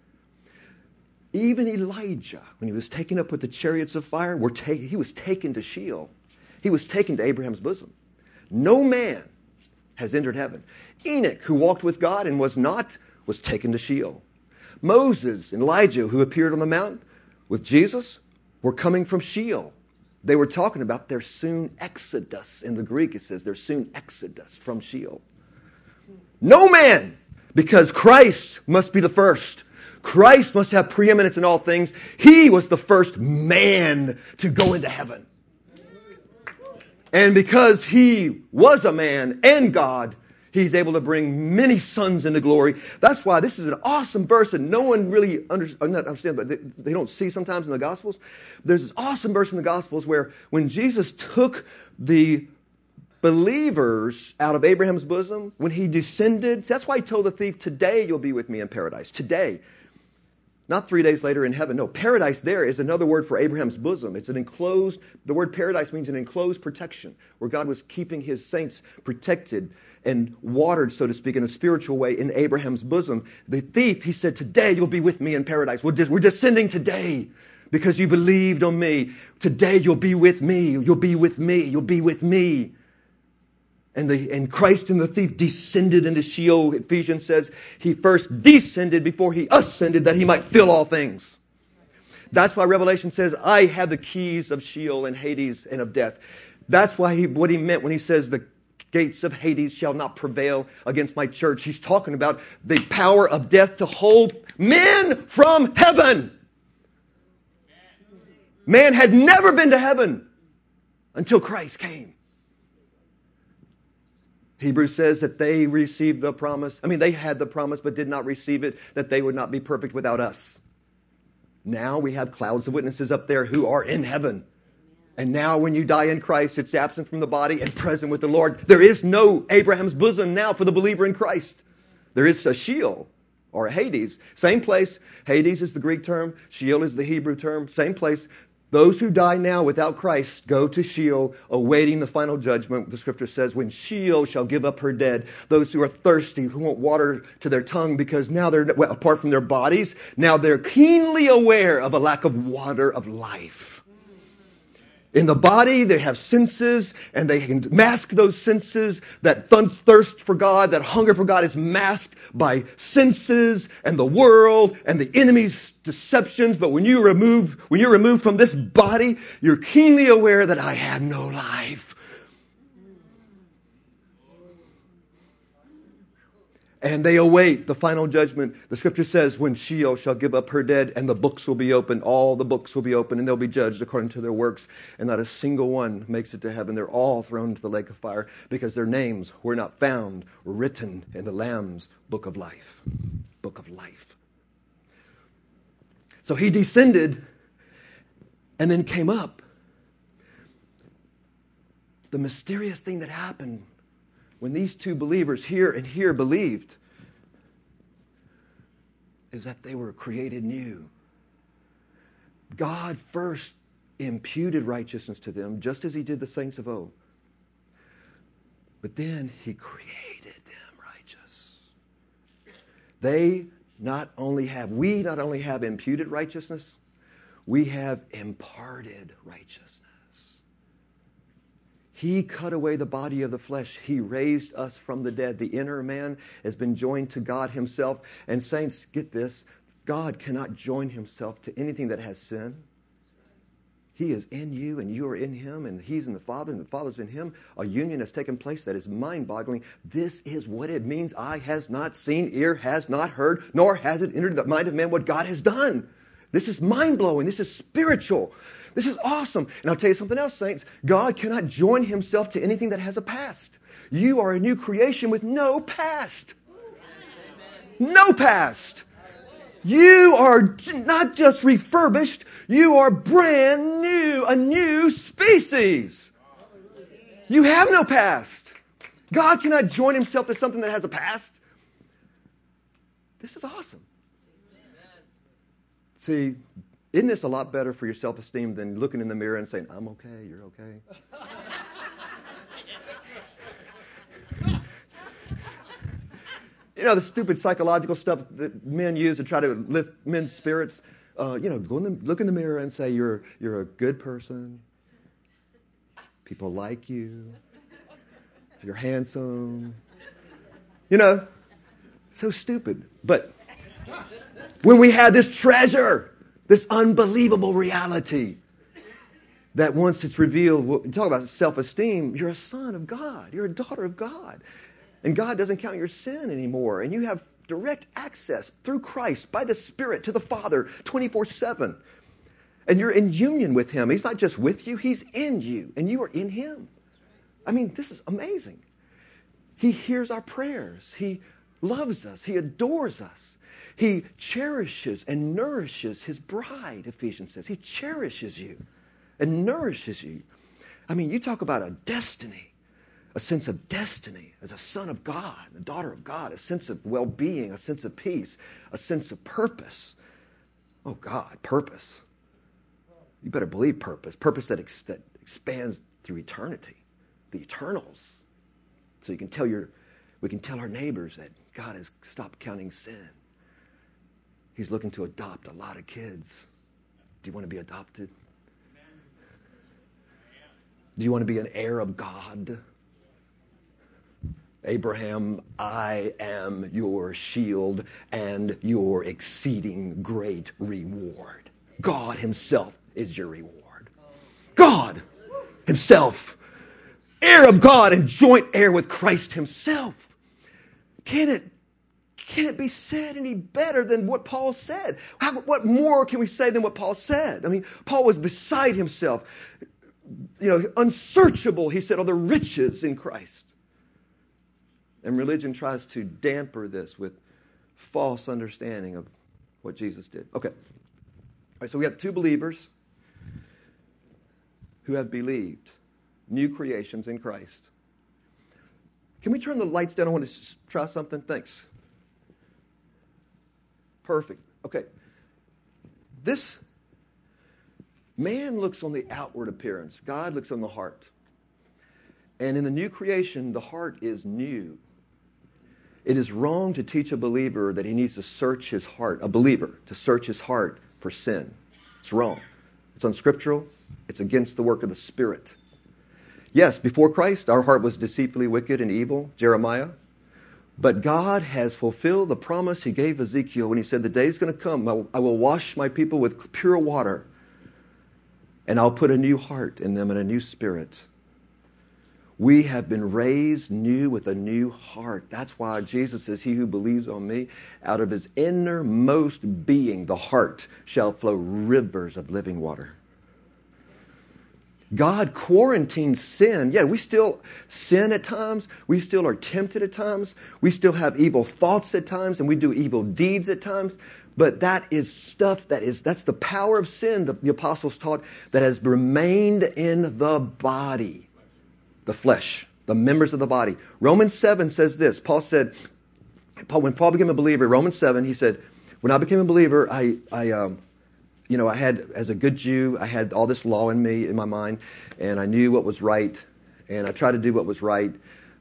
Even Elijah, when he was taken up with the chariots of fire, were ta- he was taken to Sheol. He was taken to Abraham's bosom. No man has entered heaven. Enoch, who walked with God and was not, was taken to Sheol. Moses and Elijah, who appeared on the mountain with Jesus, were coming from Sheol. They were talking about their soon exodus. In the Greek, it says their soon exodus from Sheol. No man, because Christ must be the first. Christ must have preeminence in all things. He was the first man to go into heaven. And because he was a man and God, he's able to bring many sons into glory. That's why this is an awesome verse that no one really under, uh, not understand, but they, they don't see sometimes in the Gospels. There's this awesome verse in the Gospels where when Jesus took the believers out of Abraham's bosom, when he descended, that's why he told the thief, Today you'll be with me in paradise. Today. Not three days later in heaven. No, paradise there is another word for Abraham's bosom. It's an enclosed, the word paradise means an enclosed protection, where God was keeping his saints protected and watered, so to speak, in a spiritual way in Abraham's bosom. The thief, he said, Today you'll be with me in paradise. We're, we're descending today because you believed on me. Today you'll be with me. You'll be with me. You'll be with me. And, the, and Christ and the thief descended into Sheol. Ephesians says he first descended before he ascended that he might fill all things. That's why Revelation says, I have the keys of Sheol and Hades and of death. That's why he, what he meant when he says the gates of Hades shall not prevail against my church. He's talking about the power of death to hold men from heaven. Man had never been to heaven until Christ came. Hebrews says that they received the promise. I mean, they had the promise but did not receive it, that they would not be perfect without us. Now we have clouds of witnesses up there who are in heaven. And now, when you die in Christ, it's absent from the body and present with the Lord. There is no Abraham's bosom now for the believer in Christ. There is a Sheol or a Hades. Same place. Hades is the Greek term, Sheol is the Hebrew term. Same place. Those who die now without Christ go to Sheol, awaiting the final judgment. The scripture says, when Sheol shall give up her dead, those who are thirsty, who want water to their tongue, because now they're, well, apart from their bodies, now they're keenly aware of a lack of water of life. In the body, they have senses and they can mask those senses. That thirst for God, that hunger for God is masked by senses and the world and the enemy's deceptions. But when you remove, when you're removed from this body, you're keenly aware that I have no life. And they await the final judgment. The scripture says, when Sheol shall give up her dead, and the books will be opened, all the books will be opened, and they'll be judged according to their works, and not a single one makes it to heaven. They're all thrown into the lake of fire because their names were not found written in the Lamb's book of life. Book of life. So he descended and then came up. The mysterious thing that happened when these two believers here and here believed is that they were created new. God first imputed righteousness to them, just as he did the saints of old. But then he created them righteous. They not only have, we not only have imputed righteousness, we have imparted righteousness. He cut away the body of the flesh. He raised us from the dead. The inner man has been joined to God Himself. And, saints, get this God cannot join Himself to anything that has sin. He is in you, and you are in Him, and He's in the Father, and the Father's in Him. A union has taken place that is mind boggling. This is what it means eye has not seen, ear has not heard, nor has it entered the mind of man what God has done. This is mind blowing. This is spiritual. This is awesome. And I'll tell you something else, saints. God cannot join himself to anything that has a past. You are a new creation with no past. No past. You are not just refurbished, you are brand new, a new species. You have no past. God cannot join himself to something that has a past. This is awesome. See, isn't this a lot better for your self esteem than looking in the mirror and saying, I'm okay, you're okay? you know, the stupid psychological stuff that men use to try to lift men's spirits. Uh, you know, go in the, look in the mirror and say, you're, you're a good person. People like you. You're handsome. You know, so stupid. But when we have this treasure, this unbelievable reality that once it's revealed, we'll talk about self esteem, you're a son of God, you're a daughter of God. And God doesn't count your sin anymore. And you have direct access through Christ by the Spirit to the Father 24 7. And you're in union with Him. He's not just with you, He's in you, and you are in Him. I mean, this is amazing. He hears our prayers. He loves us. He adores us. He cherishes and nourishes his bride, Ephesians says. He cherishes you and nourishes you. I mean, you talk about a destiny, a sense of destiny as a son of God, a daughter of God, a sense of well being, a sense of peace, a sense of purpose. Oh, God, purpose. You better believe purpose, purpose that, ex- that expands through eternity, the eternals. So you can tell your, we can tell our neighbors that God has stopped counting sin. He's looking to adopt a lot of kids. Do you want to be adopted? Do you want to be an heir of God? Abraham, I am your shield and your exceeding great reward. God Himself is your reward. God Himself, heir of God and joint heir with Christ Himself. Can it, can it be said any better than what Paul said? How, what more can we say than what Paul said? I mean, Paul was beside himself. You know, unsearchable, he said, are the riches in Christ. And religion tries to damper this with false understanding of what Jesus did. Okay. All right, so we have two believers who have believed, new creations in Christ. Can we turn the lights down? I want to try something. Thanks. Perfect. Okay. This man looks on the outward appearance, God looks on the heart. And in the new creation, the heart is new. It is wrong to teach a believer that he needs to search his heart, a believer, to search his heart for sin. It's wrong. It's unscriptural. It's against the work of the Spirit. Yes, before Christ, our heart was deceitfully wicked and evil, Jeremiah. But God has fulfilled the promise he gave Ezekiel when he said, The day is going to come, I will wash my people with pure water, and I'll put a new heart in them and a new spirit. We have been raised new with a new heart. That's why Jesus says, He who believes on me, out of his innermost being, the heart, shall flow rivers of living water. God quarantines sin. Yeah, we still sin at times. We still are tempted at times. We still have evil thoughts at times and we do evil deeds at times. But that is stuff that is, that's the power of sin, the, the apostles taught, that has remained in the body, the flesh, the members of the body. Romans 7 says this. Paul said, Paul, when Paul became a believer, Romans 7, he said, when I became a believer, I, I, um, you know, I had, as a good Jew, I had all this law in me, in my mind, and I knew what was right, and I tried to do what was right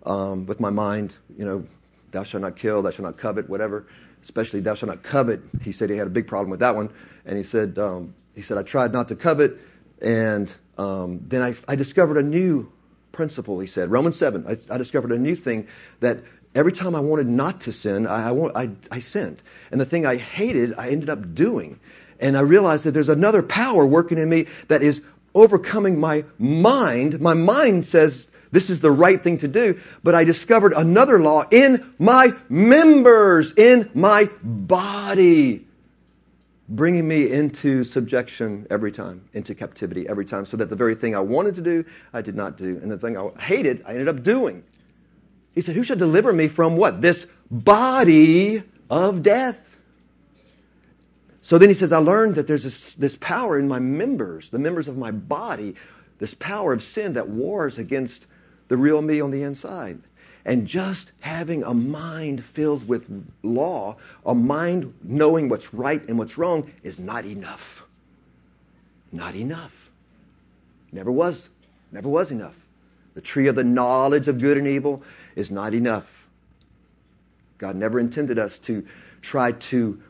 um, with my mind. You know, thou shalt not kill, thou shalt not covet, whatever. Especially thou shalt not covet. He said he had a big problem with that one, and he said, um, he said I tried not to covet, and um, then I, I discovered a new principle. He said, Romans seven. I, I discovered a new thing that every time I wanted not to sin, I, I, I sinned. And the thing I hated, I ended up doing. And I realized that there's another power working in me that is overcoming my mind. My mind says this is the right thing to do, but I discovered another law in my members, in my body, bringing me into subjection every time, into captivity every time, so that the very thing I wanted to do, I did not do. And the thing I hated, I ended up doing. He said, Who shall deliver me from what? This body of death. So then he says, I learned that there's this, this, power in my members, the members of my body, this power of sin that wars against the real me on the inside. And just having a mind filled with law, a mind knowing what's right and what's wrong, is not enough. Not enough. Never was. Never was enough. The tree of the knowledge of good and evil is not enough. God never intended us to try to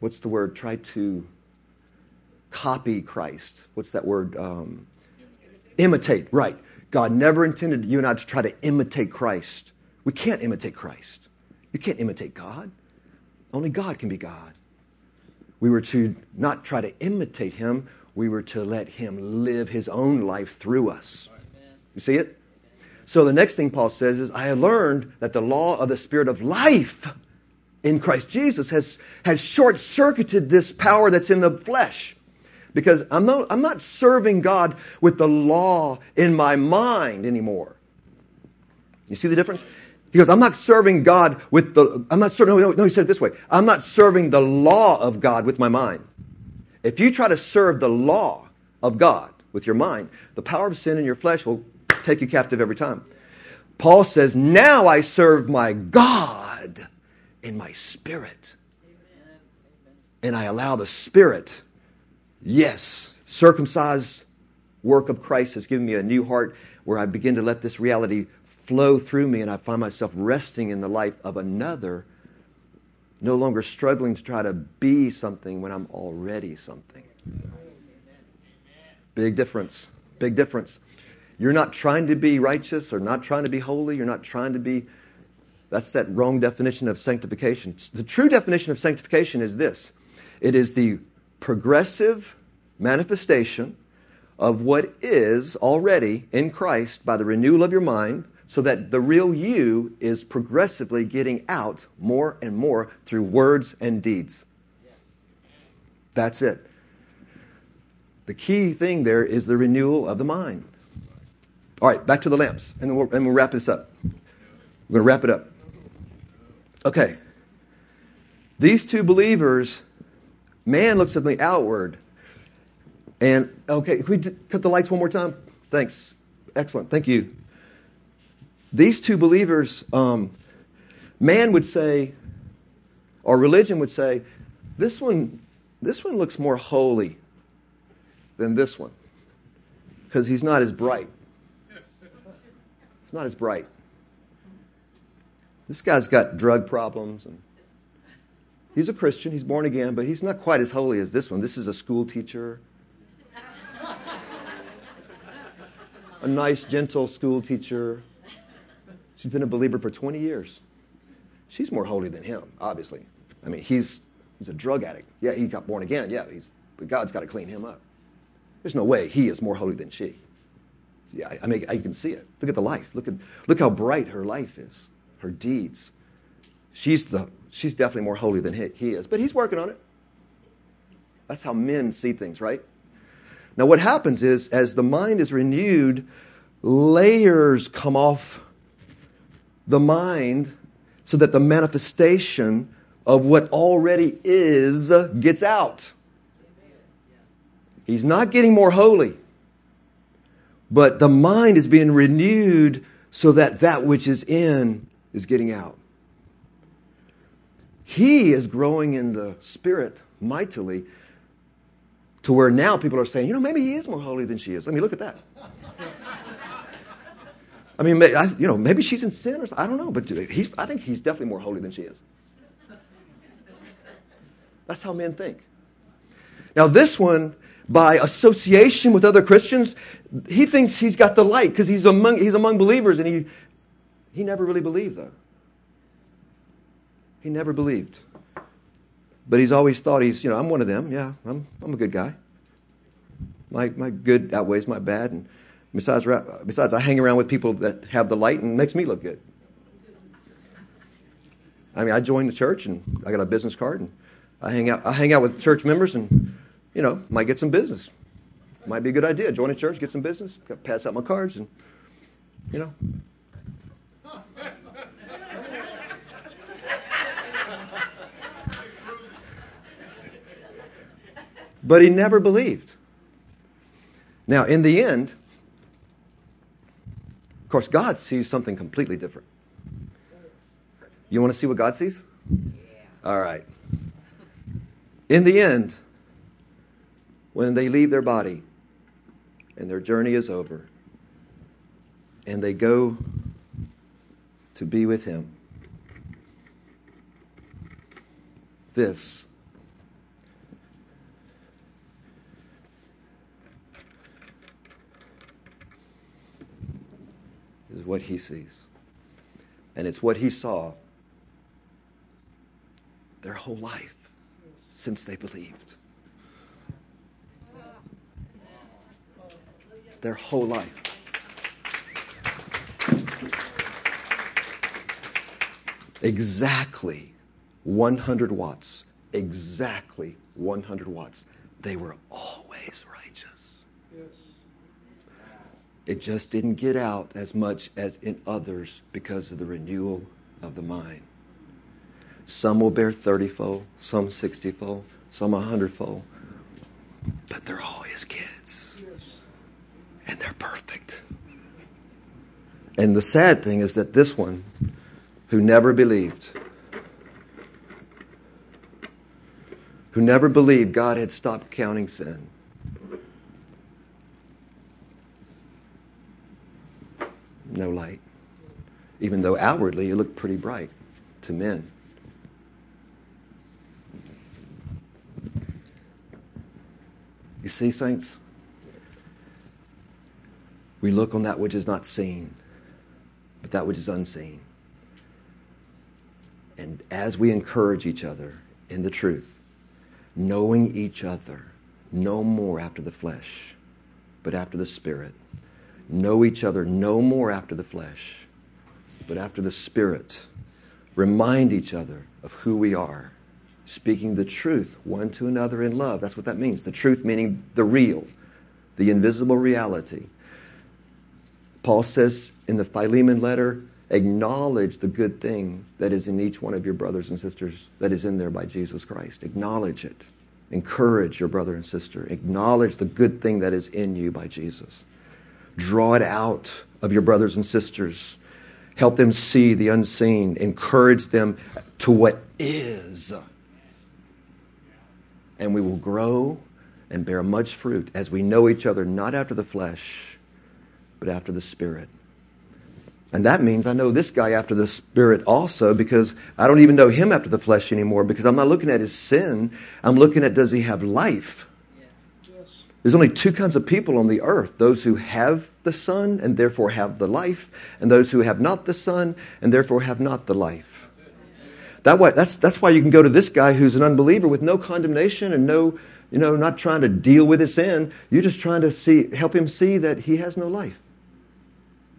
what's the word? Try to copy Christ. What's that word? Um, imitate. imitate, right. God never intended you and I to try to imitate Christ. We can't imitate Christ. You can't imitate God. Only God can be God. We were to not try to imitate Him, we were to let Him live His own life through us. You see it? So the next thing Paul says is, I have learned that the law of the Spirit of life in Christ Jesus has, has short circuited this power that's in the flesh. Because I'm not, I'm not serving God with the law in my mind anymore. You see the difference? He goes, I'm not serving God with the, I'm not serving, no, no, no, he said it this way. I'm not serving the law of God with my mind. If you try to serve the law of God with your mind, the power of sin in your flesh will take you captive every time. Paul says, Now I serve my God in my spirit. Amen. And I allow the spirit, yes, circumcised work of Christ has given me a new heart where I begin to let this reality flow through me and I find myself resting in the life of another, no longer struggling to try to be something when I'm already something. Big difference. Big difference. You're not trying to be righteous or not trying to be holy. You're not trying to be. That's that wrong definition of sanctification. The true definition of sanctification is this it is the progressive manifestation of what is already in Christ by the renewal of your mind, so that the real you is progressively getting out more and more through words and deeds. That's it. The key thing there is the renewal of the mind. All right, back to the lamps, and we'll, and we'll wrap this up. We're going to wrap it up. Okay. These two believers, man looks at the outward, and okay, can we cut the lights one more time? Thanks. Excellent. Thank you. These two believers, um, man would say, or religion would say, this one, this one looks more holy than this one because he's not as bright. He's not as bright. This guy's got drug problems and he's a Christian, he's born again, but he's not quite as holy as this one. This is a school teacher. a nice, gentle school teacher. She's been a believer for 20 years. She's more holy than him, obviously. I mean, he's, he's a drug addict. Yeah, he got born again. Yeah, he's, but God's got to clean him up. There's no way he is more holy than she. Yeah, I mean, you can see it. Look at the life. Look at look how bright her life is, her deeds. She's the she's definitely more holy than he, he is, but he's working on it. That's how men see things, right? Now, what happens is, as the mind is renewed, layers come off the mind so that the manifestation of what already is gets out. He's not getting more holy. But the mind is being renewed so that that which is in is getting out. He is growing in the spirit mightily to where now people are saying, you know, maybe he is more holy than she is. I mean, look at that. I mean, you know, maybe she's in sin or something. I don't know, but he's, I think he's definitely more holy than she is. That's how men think. Now, this one by association with other Christians, he thinks he's got the light because he's among, he's among believers and he, he never really believed though. He never believed. But he's always thought he's, you know, I'm one of them. Yeah, I'm, I'm a good guy. My, my good outweighs my bad. And besides, besides, I hang around with people that have the light and makes me look good. I mean, I joined the church and I got a business card and I hang out, I hang out with church members and you know, might get some business. Might be a good idea. Join a church, get some business, pass out my cards, and, you know. But he never believed. Now, in the end, of course, God sees something completely different. You want to see what God sees? Yeah. All right. In the end, when they leave their body and their journey is over and they go to be with Him. This is what He sees. And it's what He saw their whole life since they believed. their whole life. Exactly 100 watts. Exactly 100 watts. They were always It just didn't get out as much as in others because of the renewal of the mind. Some will bear 30 fold, some 60 fold, some 100 fold, but they're all his kids. And they're perfect. And the sad thing is that this one, who never believed, who never believed God had stopped counting sin, no light. Even though outwardly you look pretty bright to men. You see, saints? We look on that which is not seen, but that which is unseen. And as we encourage each other in the truth, knowing each other no more after the flesh, but after the Spirit, know each other no more after the flesh, but after the Spirit, remind each other of who we are, speaking the truth one to another in love. That's what that means. The truth meaning the real, the invisible reality. Paul says in the Philemon letter, acknowledge the good thing that is in each one of your brothers and sisters that is in there by Jesus Christ. Acknowledge it. Encourage your brother and sister. Acknowledge the good thing that is in you by Jesus. Draw it out of your brothers and sisters. Help them see the unseen. Encourage them to what is. And we will grow and bear much fruit as we know each other not after the flesh, but after the Spirit. And that means I know this guy after the Spirit also because I don't even know him after the flesh anymore because I'm not looking at his sin. I'm looking at does he have life? There's only two kinds of people on the earth those who have the Son and therefore have the life, and those who have not the Son and therefore have not the life. That way, that's, that's why you can go to this guy who's an unbeliever with no condemnation and no, you know, not trying to deal with his sin. You're just trying to see, help him see that he has no life.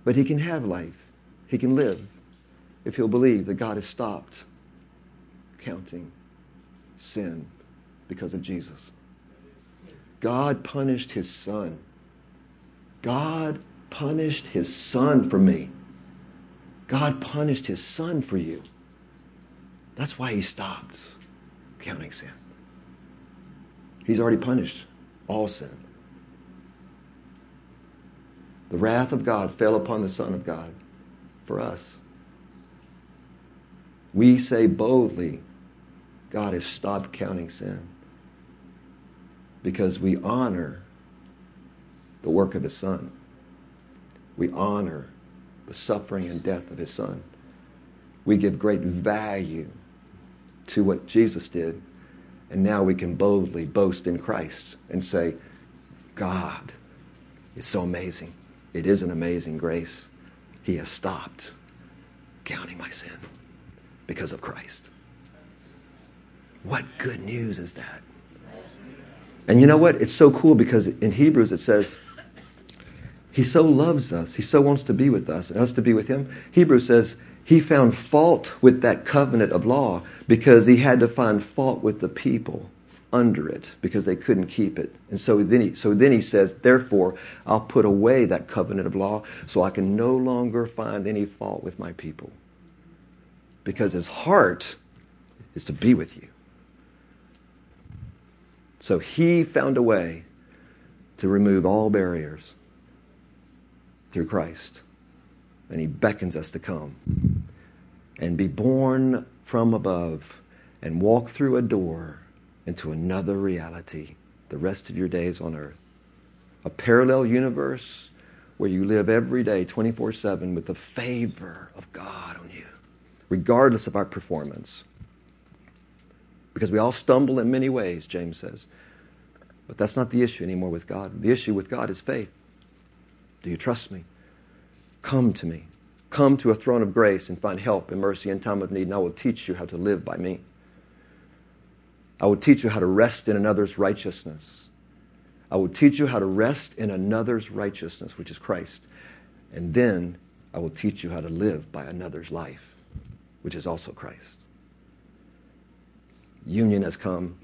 But he can have life. He can live if he'll believe that God has stopped counting sin because of Jesus. God punished his son. God punished his son for me. God punished his son for you. That's why he stopped counting sin. He's already punished all sin. The wrath of God fell upon the Son of God for us. We say boldly, God has stopped counting sin because we honor the work of his son. We honor the suffering and death of his son. We give great value to what Jesus did, and now we can boldly boast in Christ and say, God is so amazing. It is an amazing grace. He has stopped counting my sin because of Christ. What good news is that? And you know what? It's so cool because in Hebrews it says, He so loves us. He so wants to be with us and us to be with Him. Hebrews says, He found fault with that covenant of law because He had to find fault with the people under it because they couldn't keep it. And so then he, so then he says, Therefore, I'll put away that covenant of law so I can no longer find any fault with my people. Because His heart is to be with you. So he found a way to remove all barriers through Christ. And he beckons us to come and be born from above and walk through a door into another reality the rest of your days on earth. A parallel universe where you live every day 24 7 with the favor of God on you, regardless of our performance. Because we all stumble in many ways, James says. But that's not the issue anymore with God. The issue with God is faith. Do you trust me? Come to me. Come to a throne of grace and find help and mercy in time of need, and I will teach you how to live by me. I will teach you how to rest in another's righteousness. I will teach you how to rest in another's righteousness, which is Christ. And then I will teach you how to live by another's life, which is also Christ. Union has come.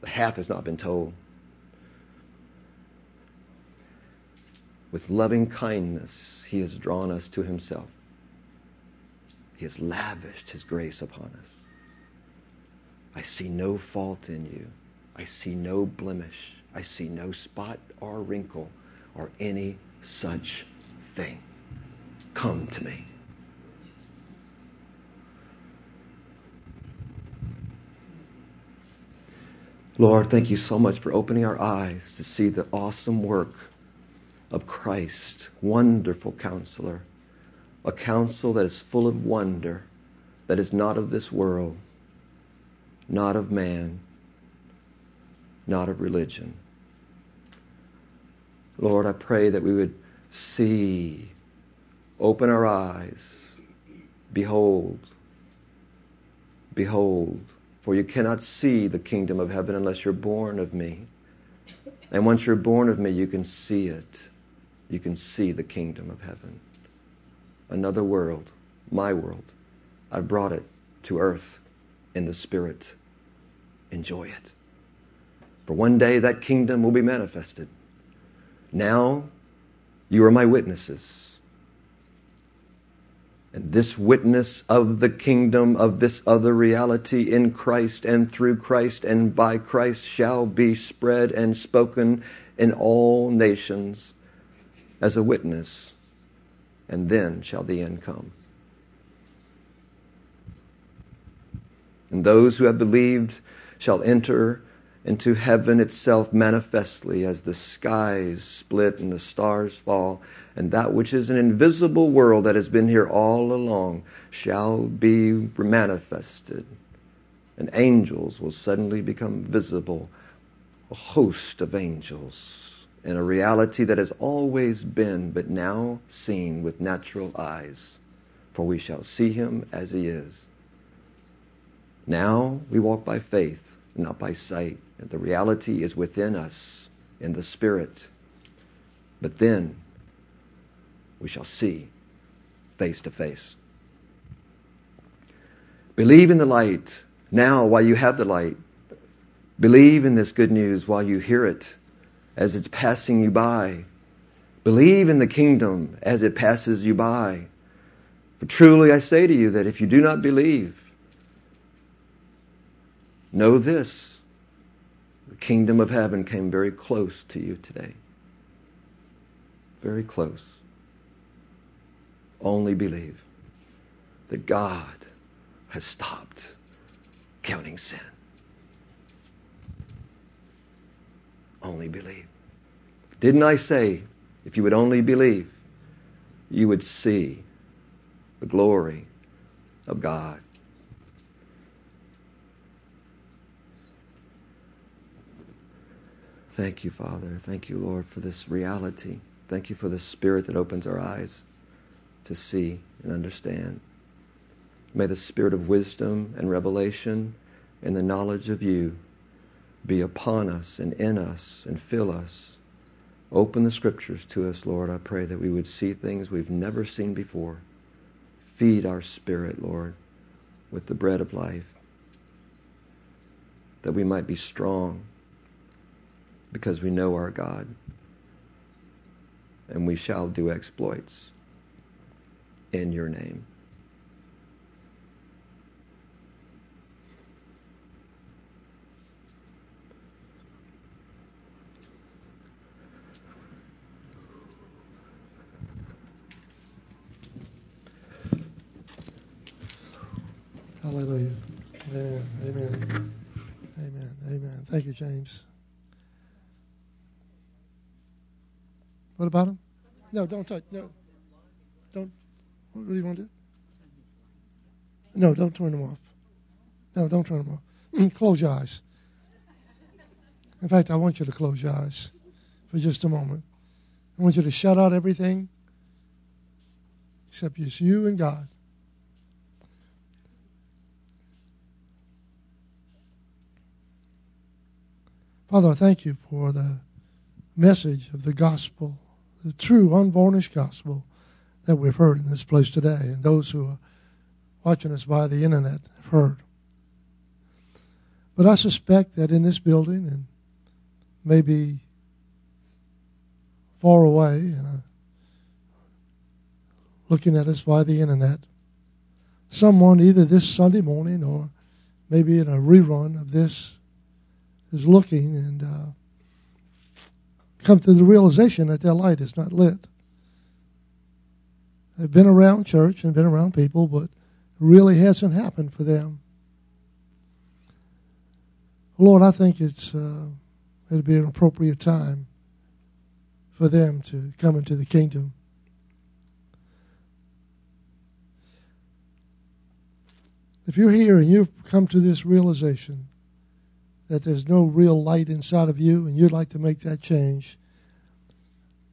The half has not been told. with loving kindness, he has drawn us to himself. He has lavished his grace upon us. I see no fault in you. I see no blemish. I see no spot or wrinkle or any such thing. Come to me. Lord, thank you so much for opening our eyes to see the awesome work of Christ, wonderful counselor, a counsel that is full of wonder, that is not of this world, not of man, not of religion. Lord, I pray that we would see, open our eyes, behold, behold, for you cannot see the kingdom of heaven unless you're born of me. And once you're born of me, you can see it. You can see the kingdom of heaven. Another world, my world. I brought it to earth in the spirit. Enjoy it. For one day that kingdom will be manifested. Now you are my witnesses. And this witness of the kingdom of this other reality in Christ and through Christ and by Christ shall be spread and spoken in all nations as a witness, and then shall the end come. And those who have believed shall enter into heaven itself manifestly as the skies split and the stars fall, and that which is an invisible world that has been here all along shall be manifested. And angels will suddenly become visible, a host of angels, in a reality that has always been, but now seen with natural eyes. For we shall see him as he is. Now we walk by faith, not by sight. And the reality is within us in the Spirit. But then we shall see face to face. Believe in the light now while you have the light. Believe in this good news while you hear it as it's passing you by. Believe in the kingdom as it passes you by. For truly I say to you that if you do not believe, know this the kingdom of heaven came very close to you today. Very close. Only believe that God has stopped counting sin. Only believe. Didn't I say, if you would only believe, you would see the glory of God? Thank you, Father. Thank you, Lord, for this reality. Thank you for the Spirit that opens our eyes to see and understand. May the Spirit of wisdom and revelation and the knowledge of you be upon us and in us and fill us. Open the scriptures to us, Lord. I pray that we would see things we've never seen before. Feed our spirit, Lord, with the bread of life, that we might be strong because we know our God and we shall do exploits in your name. Hallelujah. Amen. Amen. Amen. Amen. Thank you, James. What about him? No, don't touch. No. Don't. What do you want to do? No, don't turn them off. No, don't turn them off. Mm, close your eyes. In fact, I want you to close your eyes for just a moment. I want you to shut out everything except just you and God. Father, I thank you for the message of the gospel, the true, unvarnished gospel that we've heard in this place today, and those who are watching us by the internet have heard. But I suspect that in this building and maybe far away in a looking at us by the internet. Someone, either this Sunday morning or maybe in a rerun of this, is looking and uh, come to the realization that their light is not lit. They've been around church and been around people, but really hasn't happened for them. Lord, I think it's uh, it'd be an appropriate time for them to come into the kingdom. If you're here and you've come to this realization that there's no real light inside of you and you'd like to make that change,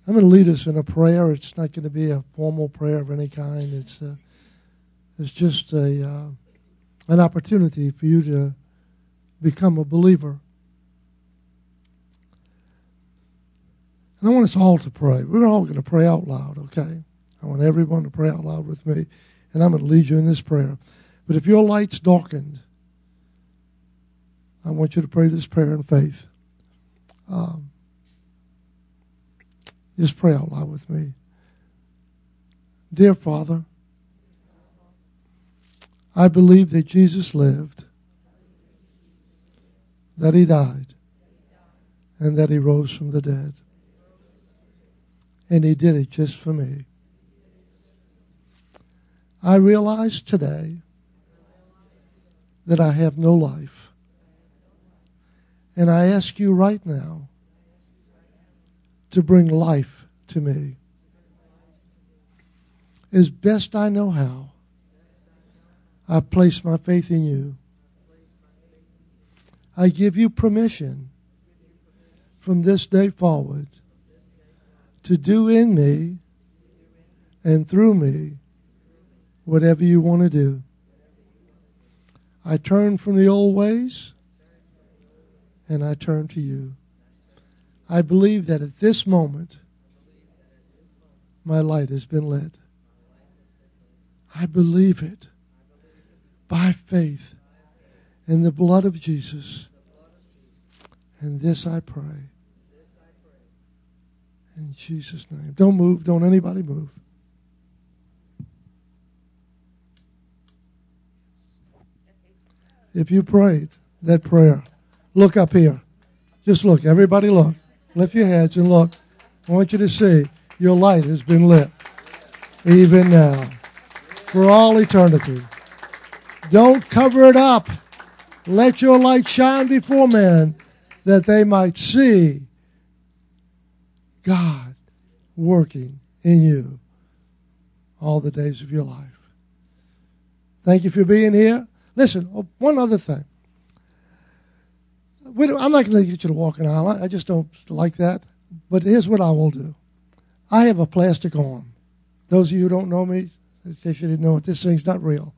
I'm going to lead us in a prayer. It's not going to be a formal prayer of any kind. It's uh, it's just a uh, an opportunity for you to become a believer. And I want us all to pray. We're all going to pray out loud, okay? I want everyone to pray out loud with me, and I'm going to lead you in this prayer. But if your light's darkened, I want you to pray this prayer in faith. Um, just pray out loud with me. Dear Father, I believe that Jesus lived, that he died, and that he rose from the dead. And he did it just for me. I realize today that I have no life. And I ask you right now to bring life to me. As best I know how, I place my faith in you. I give you permission from this day forward to do in me and through me whatever you want to do. I turn from the old ways and I turn to you. I believe that at this moment, my light has been lit. I believe it by faith in the blood of Jesus. And this I pray. In Jesus' name. Don't move. Don't anybody move. If you prayed that prayer, look up here. Just look. Everybody look. Lift your heads and look. I want you to see your light has been lit. Even now. For all eternity. Don't cover it up. Let your light shine before men that they might see God working in you all the days of your life. Thank you for being here. Listen, oh, one other thing. I'm not going to get you to walk an aisle. I just don't like that. But here's what I will do. I have a plastic arm. Those of you who don't know me, in case you didn't know it, this thing's not real.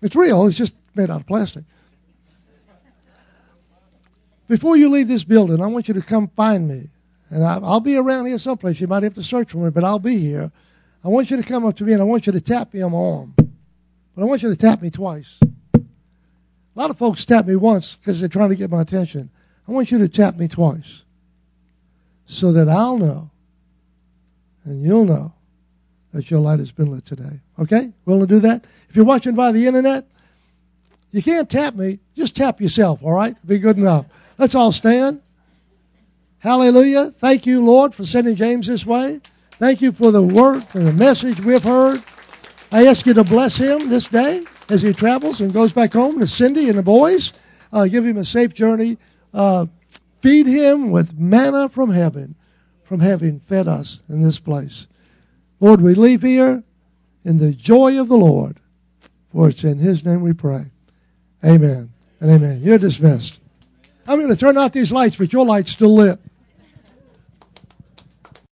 It's real. It's just made out of plastic. Before you leave this building, I want you to come find me. And I, will be around here someplace. You might have to search for me, but I'll be here. I want you to come up to me and I want you to tap me on my arm. But I want you to tap me twice. A lot of folks tap me once because they're trying to get my attention. I want you to tap me twice so that I'll know and you'll know that your light has been lit today. Okay? Willing to do that? If you're watching via the internet, you can't tap me. Just tap yourself, all right? Be good enough. Let's all stand. Hallelujah. Thank you, Lord, for sending James this way. Thank you for the word and the message we've heard. I ask you to bless him this day as he travels and goes back home to Cindy and the boys. Uh, give him a safe journey. Uh, feed him with manna from heaven, from having fed us in this place. Lord, we leave here in the joy of the Lord, for it's in his name we pray. Amen and amen. You're dismissed. I'm going to turn out these lights, but your light's still lit.